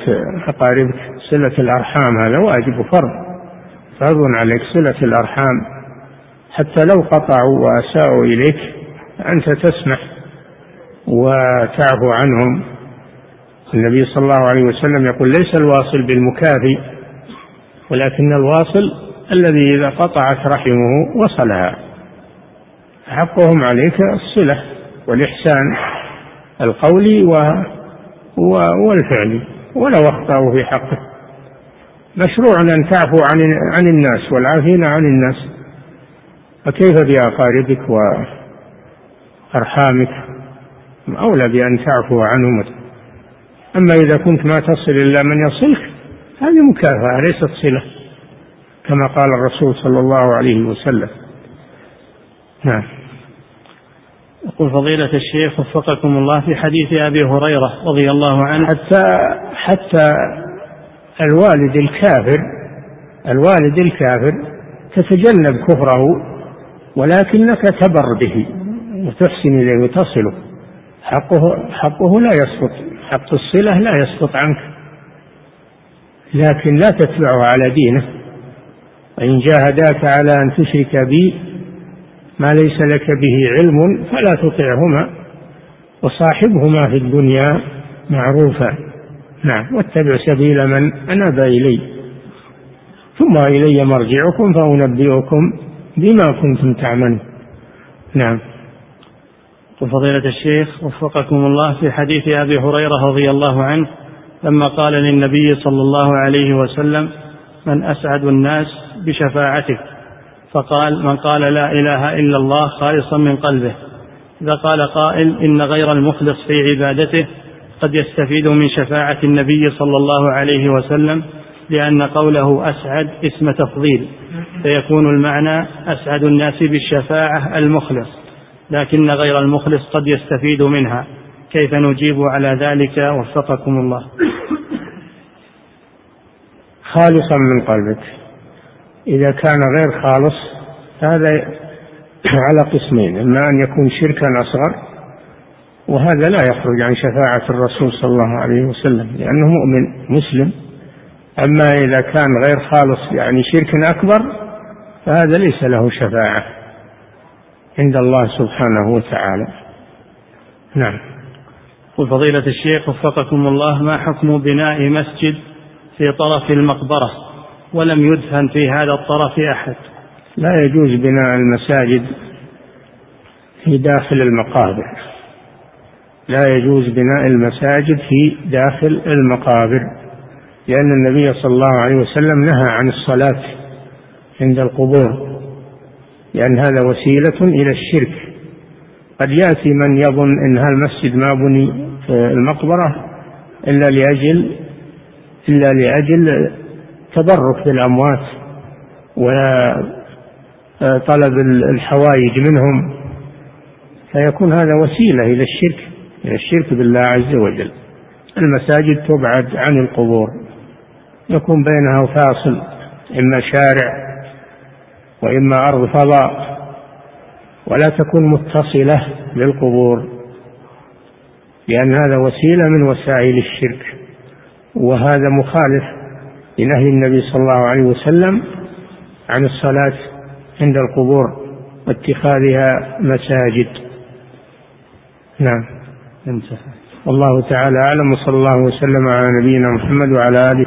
أقاربك صلة الأرحام هذا واجب وفرض. فرض عليك صلة الأرحام. حتى لو قطعوا وأساءوا إليك أنت تسمح وتعفو عنهم. النبي صلى الله عليه وسلم يقول ليس الواصل بالمكافي ولكن الواصل الذي إذا قطعت رحمه وصلها. حقهم عليك الصلة والإحسان القولي والفعل ولو أخطأوا في حقه. مشروع أن تعفو عن عن الناس والعافين عن الناس. فكيف بأقاربك وأرحامك؟ أولى بأن تعفو عنهم أما إذا كنت ما تصل إلا من يصلك هذه مكافأة ليست صلة. كما قال الرسول صلى الله عليه وسلم. نعم. يقول فضيلة الشيخ وفقكم الله في حديث أبي هريرة رضي الله عنه. حتى حتى الوالد الكافر الوالد الكافر تتجنب كفره ولكنك تبر به وتحسن إليه وتصله. حقه حقه لا يسقط حق الصلة لا يسقط عنك. لكن لا تتبعه على دينه. وإن جاهداك على أن تشرك بي ما ليس لك به علم فلا تطعهما وصاحبهما في الدنيا معروفا. نعم واتبع سبيل من أناب إلي. ثم إلي مرجعكم فأنبئكم بما كنتم تعملون. نعم. وفضيلة الشيخ وفقكم الله في حديث أبي هريرة رضي الله عنه لما قال للنبي صلى الله عليه وسلم من أسعد الناس بشفاعتك فقال من قال لا إله إلا الله خالصا من قلبه إذا قال قائل إن غير المخلص في عبادته قد يستفيد من شفاعة النبي صلى الله عليه وسلم لأن قوله أسعد اسم تفضيل فيكون المعنى أسعد الناس بالشفاعة المخلص لكن غير المخلص قد يستفيد منها. كيف نجيب على ذلك؟ وفقكم الله. خالصا من قلبك. إذا كان غير خالص هذا على قسمين. إما أن يكون شركا أصغر وهذا لا يخرج عن شفاعة الرسول صلى الله عليه وسلم لأنه مؤمن مسلم. أما إذا كان غير خالص يعني شرك أكبر فهذا ليس له شفاعة. عند الله سبحانه وتعالى. نعم. وفضيلة الشيخ وفقكم الله ما حكم بناء مسجد في طرف المقبرة ولم يدفن في هذا الطرف أحد؟ لا يجوز بناء المساجد في داخل المقابر. لا يجوز بناء المساجد في داخل المقابر لأن النبي صلى الله عليه وسلم نهى عن الصلاة عند القبور. لأن هذا وسيلة إلى الشرك. قد يأتي من يظن أن هالمسجد ما بني المقبرة إلا لأجل إلا لأجل تبرك بالأموات وطلب الحوائج منهم. فيكون هذا وسيلة إلى الشرك إلى الشرك بالله عز وجل. المساجد تبعد عن القبور. يكون بينها فاصل إما شارع وإما أرض فضاء ولا تكون متصلة للقبور لأن هذا وسيلة من وسائل الشرك وهذا مخالف لنهي النبي صلى الله عليه وسلم عن الصلاة عند القبور واتخاذها مساجد. نعم. انتهى. والله تعالى أعلم وصلى الله وسلم على نبينا محمد وعلى آله